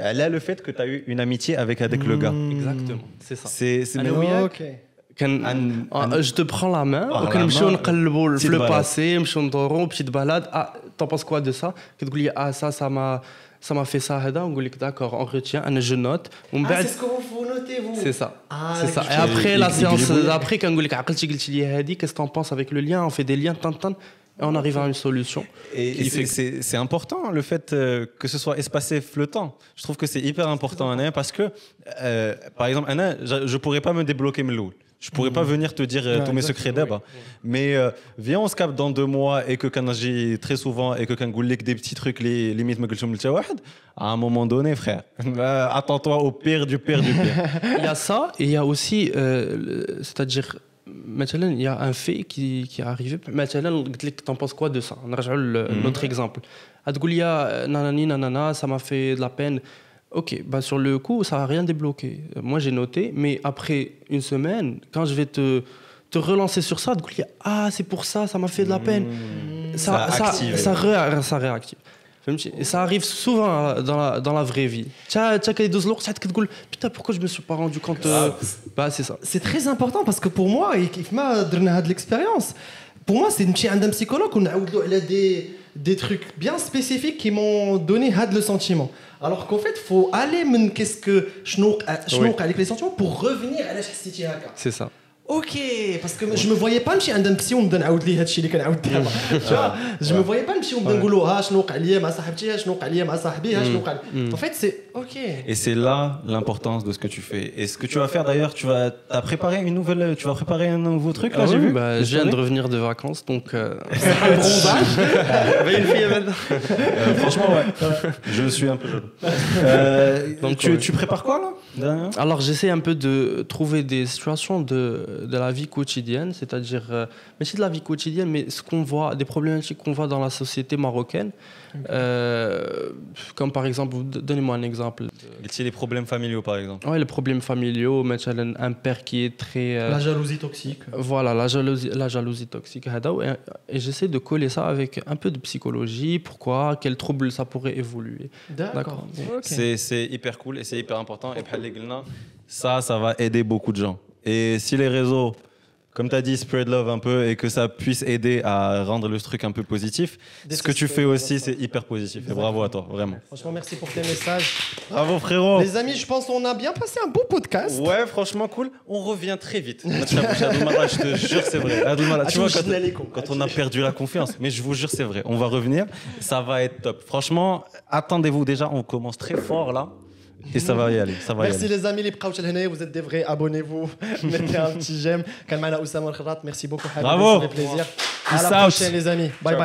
elle a le fait que tu as eu une amitié avec, avec le gars. Hmm. Exactement, c'est ça. C'est, c'est ah, euh, je te prends la main, ah, le passé, petite balade. Ah, t'en penses quoi de ça? Que tu ah ça, ça m'a, ça m'a fait ça, on d'accord, on retient, je note. c'est ce que vous notez vous. C'est ça. c'est ça. Et après la séance, après quand dit qu'est-ce que t'en penses avec le lien? On fait des liens on arrive à une solution. Et, c'est important le fait euh, que ce soit espacé flottant. Je trouve que c'est hyper important, Anna, parce que, euh, par exemple, Anna, je ne pourrais pas me débloquer Mloul. Je pourrais pas venir te dire euh, tous mes secrets d'abord. Mais euh, viens, on se capte dans deux mois et que quand j'ai très souvent et que quand que des petits trucs, les limites me à un moment donné, frère, attends-toi au pire du pire du pire. il y a ça et il y a aussi, c'est-à-dire, il y a un fait qui, qui est arrivé. T'en penses quoi de ça? Mhm. notre exemple. Adgoulia, nanani, nanana, ça m'a fait de la peine. Ok, bah sur le coup, ça n'a rien débloqué. Moi, j'ai noté, mais après une semaine, quand je vais te, te relancer sur ça, ah, c'est pour ça, ça m'a fait de la peine. Ça, ça, ça, ça, réactive. Et ça arrive souvent dans la, dans la vraie vie. Putain, pourquoi je me suis pas rendu compte euh, Bah, c'est ça. C'est très important parce que pour moi, et qui m'a donné de l'expérience, pour moi, c'est une un psychologue, on a des, des trucs bien spécifiques qui m'ont donné le sentiment. Alors qu'en fait, il faut aller qu'est-ce que je avec les sentiments pour revenir à la C'est ça. Ok, parce que je me voyais pas نمشي عند psy ونبدا نعاود ليه هادشي اللي كنعاود دابا je me voyais pas نمشي ونبدا نقول له ها شنو وقع ليا مع صاحبتي ها شنو وقع ليا مع صاحبي ها شنو وقع en fait c'est ok et c'est là l'importance de ce que tu fais et ce que tu vas faire d'ailleurs tu vas as préparé une nouvelle tu vas préparer un nouveau truc là ah j'ai vu bah, je viens de revenir de vacances donc euh, un bronzage une fille maintenant euh, franchement ouais je suis un peu euh, donc tu, tu prépares quoi là alors j'essaie un peu de trouver des situations de de la vie quotidienne, c'est-à-dire, euh, mais c'est de la vie quotidienne, mais ce qu'on voit, des problématiques qu'on voit dans la société marocaine, euh, comme par exemple, donnez-moi un exemple. C'est les problèmes familiaux, par exemple. Oui, les problèmes familiaux, un père qui est très... Euh, la jalousie toxique. Voilà, la jalousie, la jalousie toxique. Et, j'essaie de coller ça avec un peu de psychologie, pourquoi, quels troubles ça pourrait évoluer. D'accord. C'est hyper cool et c'est hyper important. Et ça, ça va aider beaucoup de gens. Et si les réseaux, comme tu as dit, spread love un peu et que ça puisse aider à rendre le truc un peu positif, ce que tu fais aussi, c'est hyper positif. Et bravo à toi, vraiment. Franchement, merci pour tes messages. Bravo, frérot. Les amis, je pense qu'on a bien passé un beau podcast. Ouais, franchement, cool. On revient très vite. je te jure, c'est vrai. tu vois, quand, on a perdu la confiance, mais je vous jure, c'est vrai. On va revenir. Ça va être top. Franchement, attendez-vous déjà. On commence très fort là. Et ça va y aller. Ça va Merci y aller. les amis, les Pkauchel vous êtes des vrais, abonnez-vous, mettez un petit j'aime. Kalmana Oussam Merci beaucoup, Bravo. Ça fait plaisir. À la prochaine, les amis. Bye bye.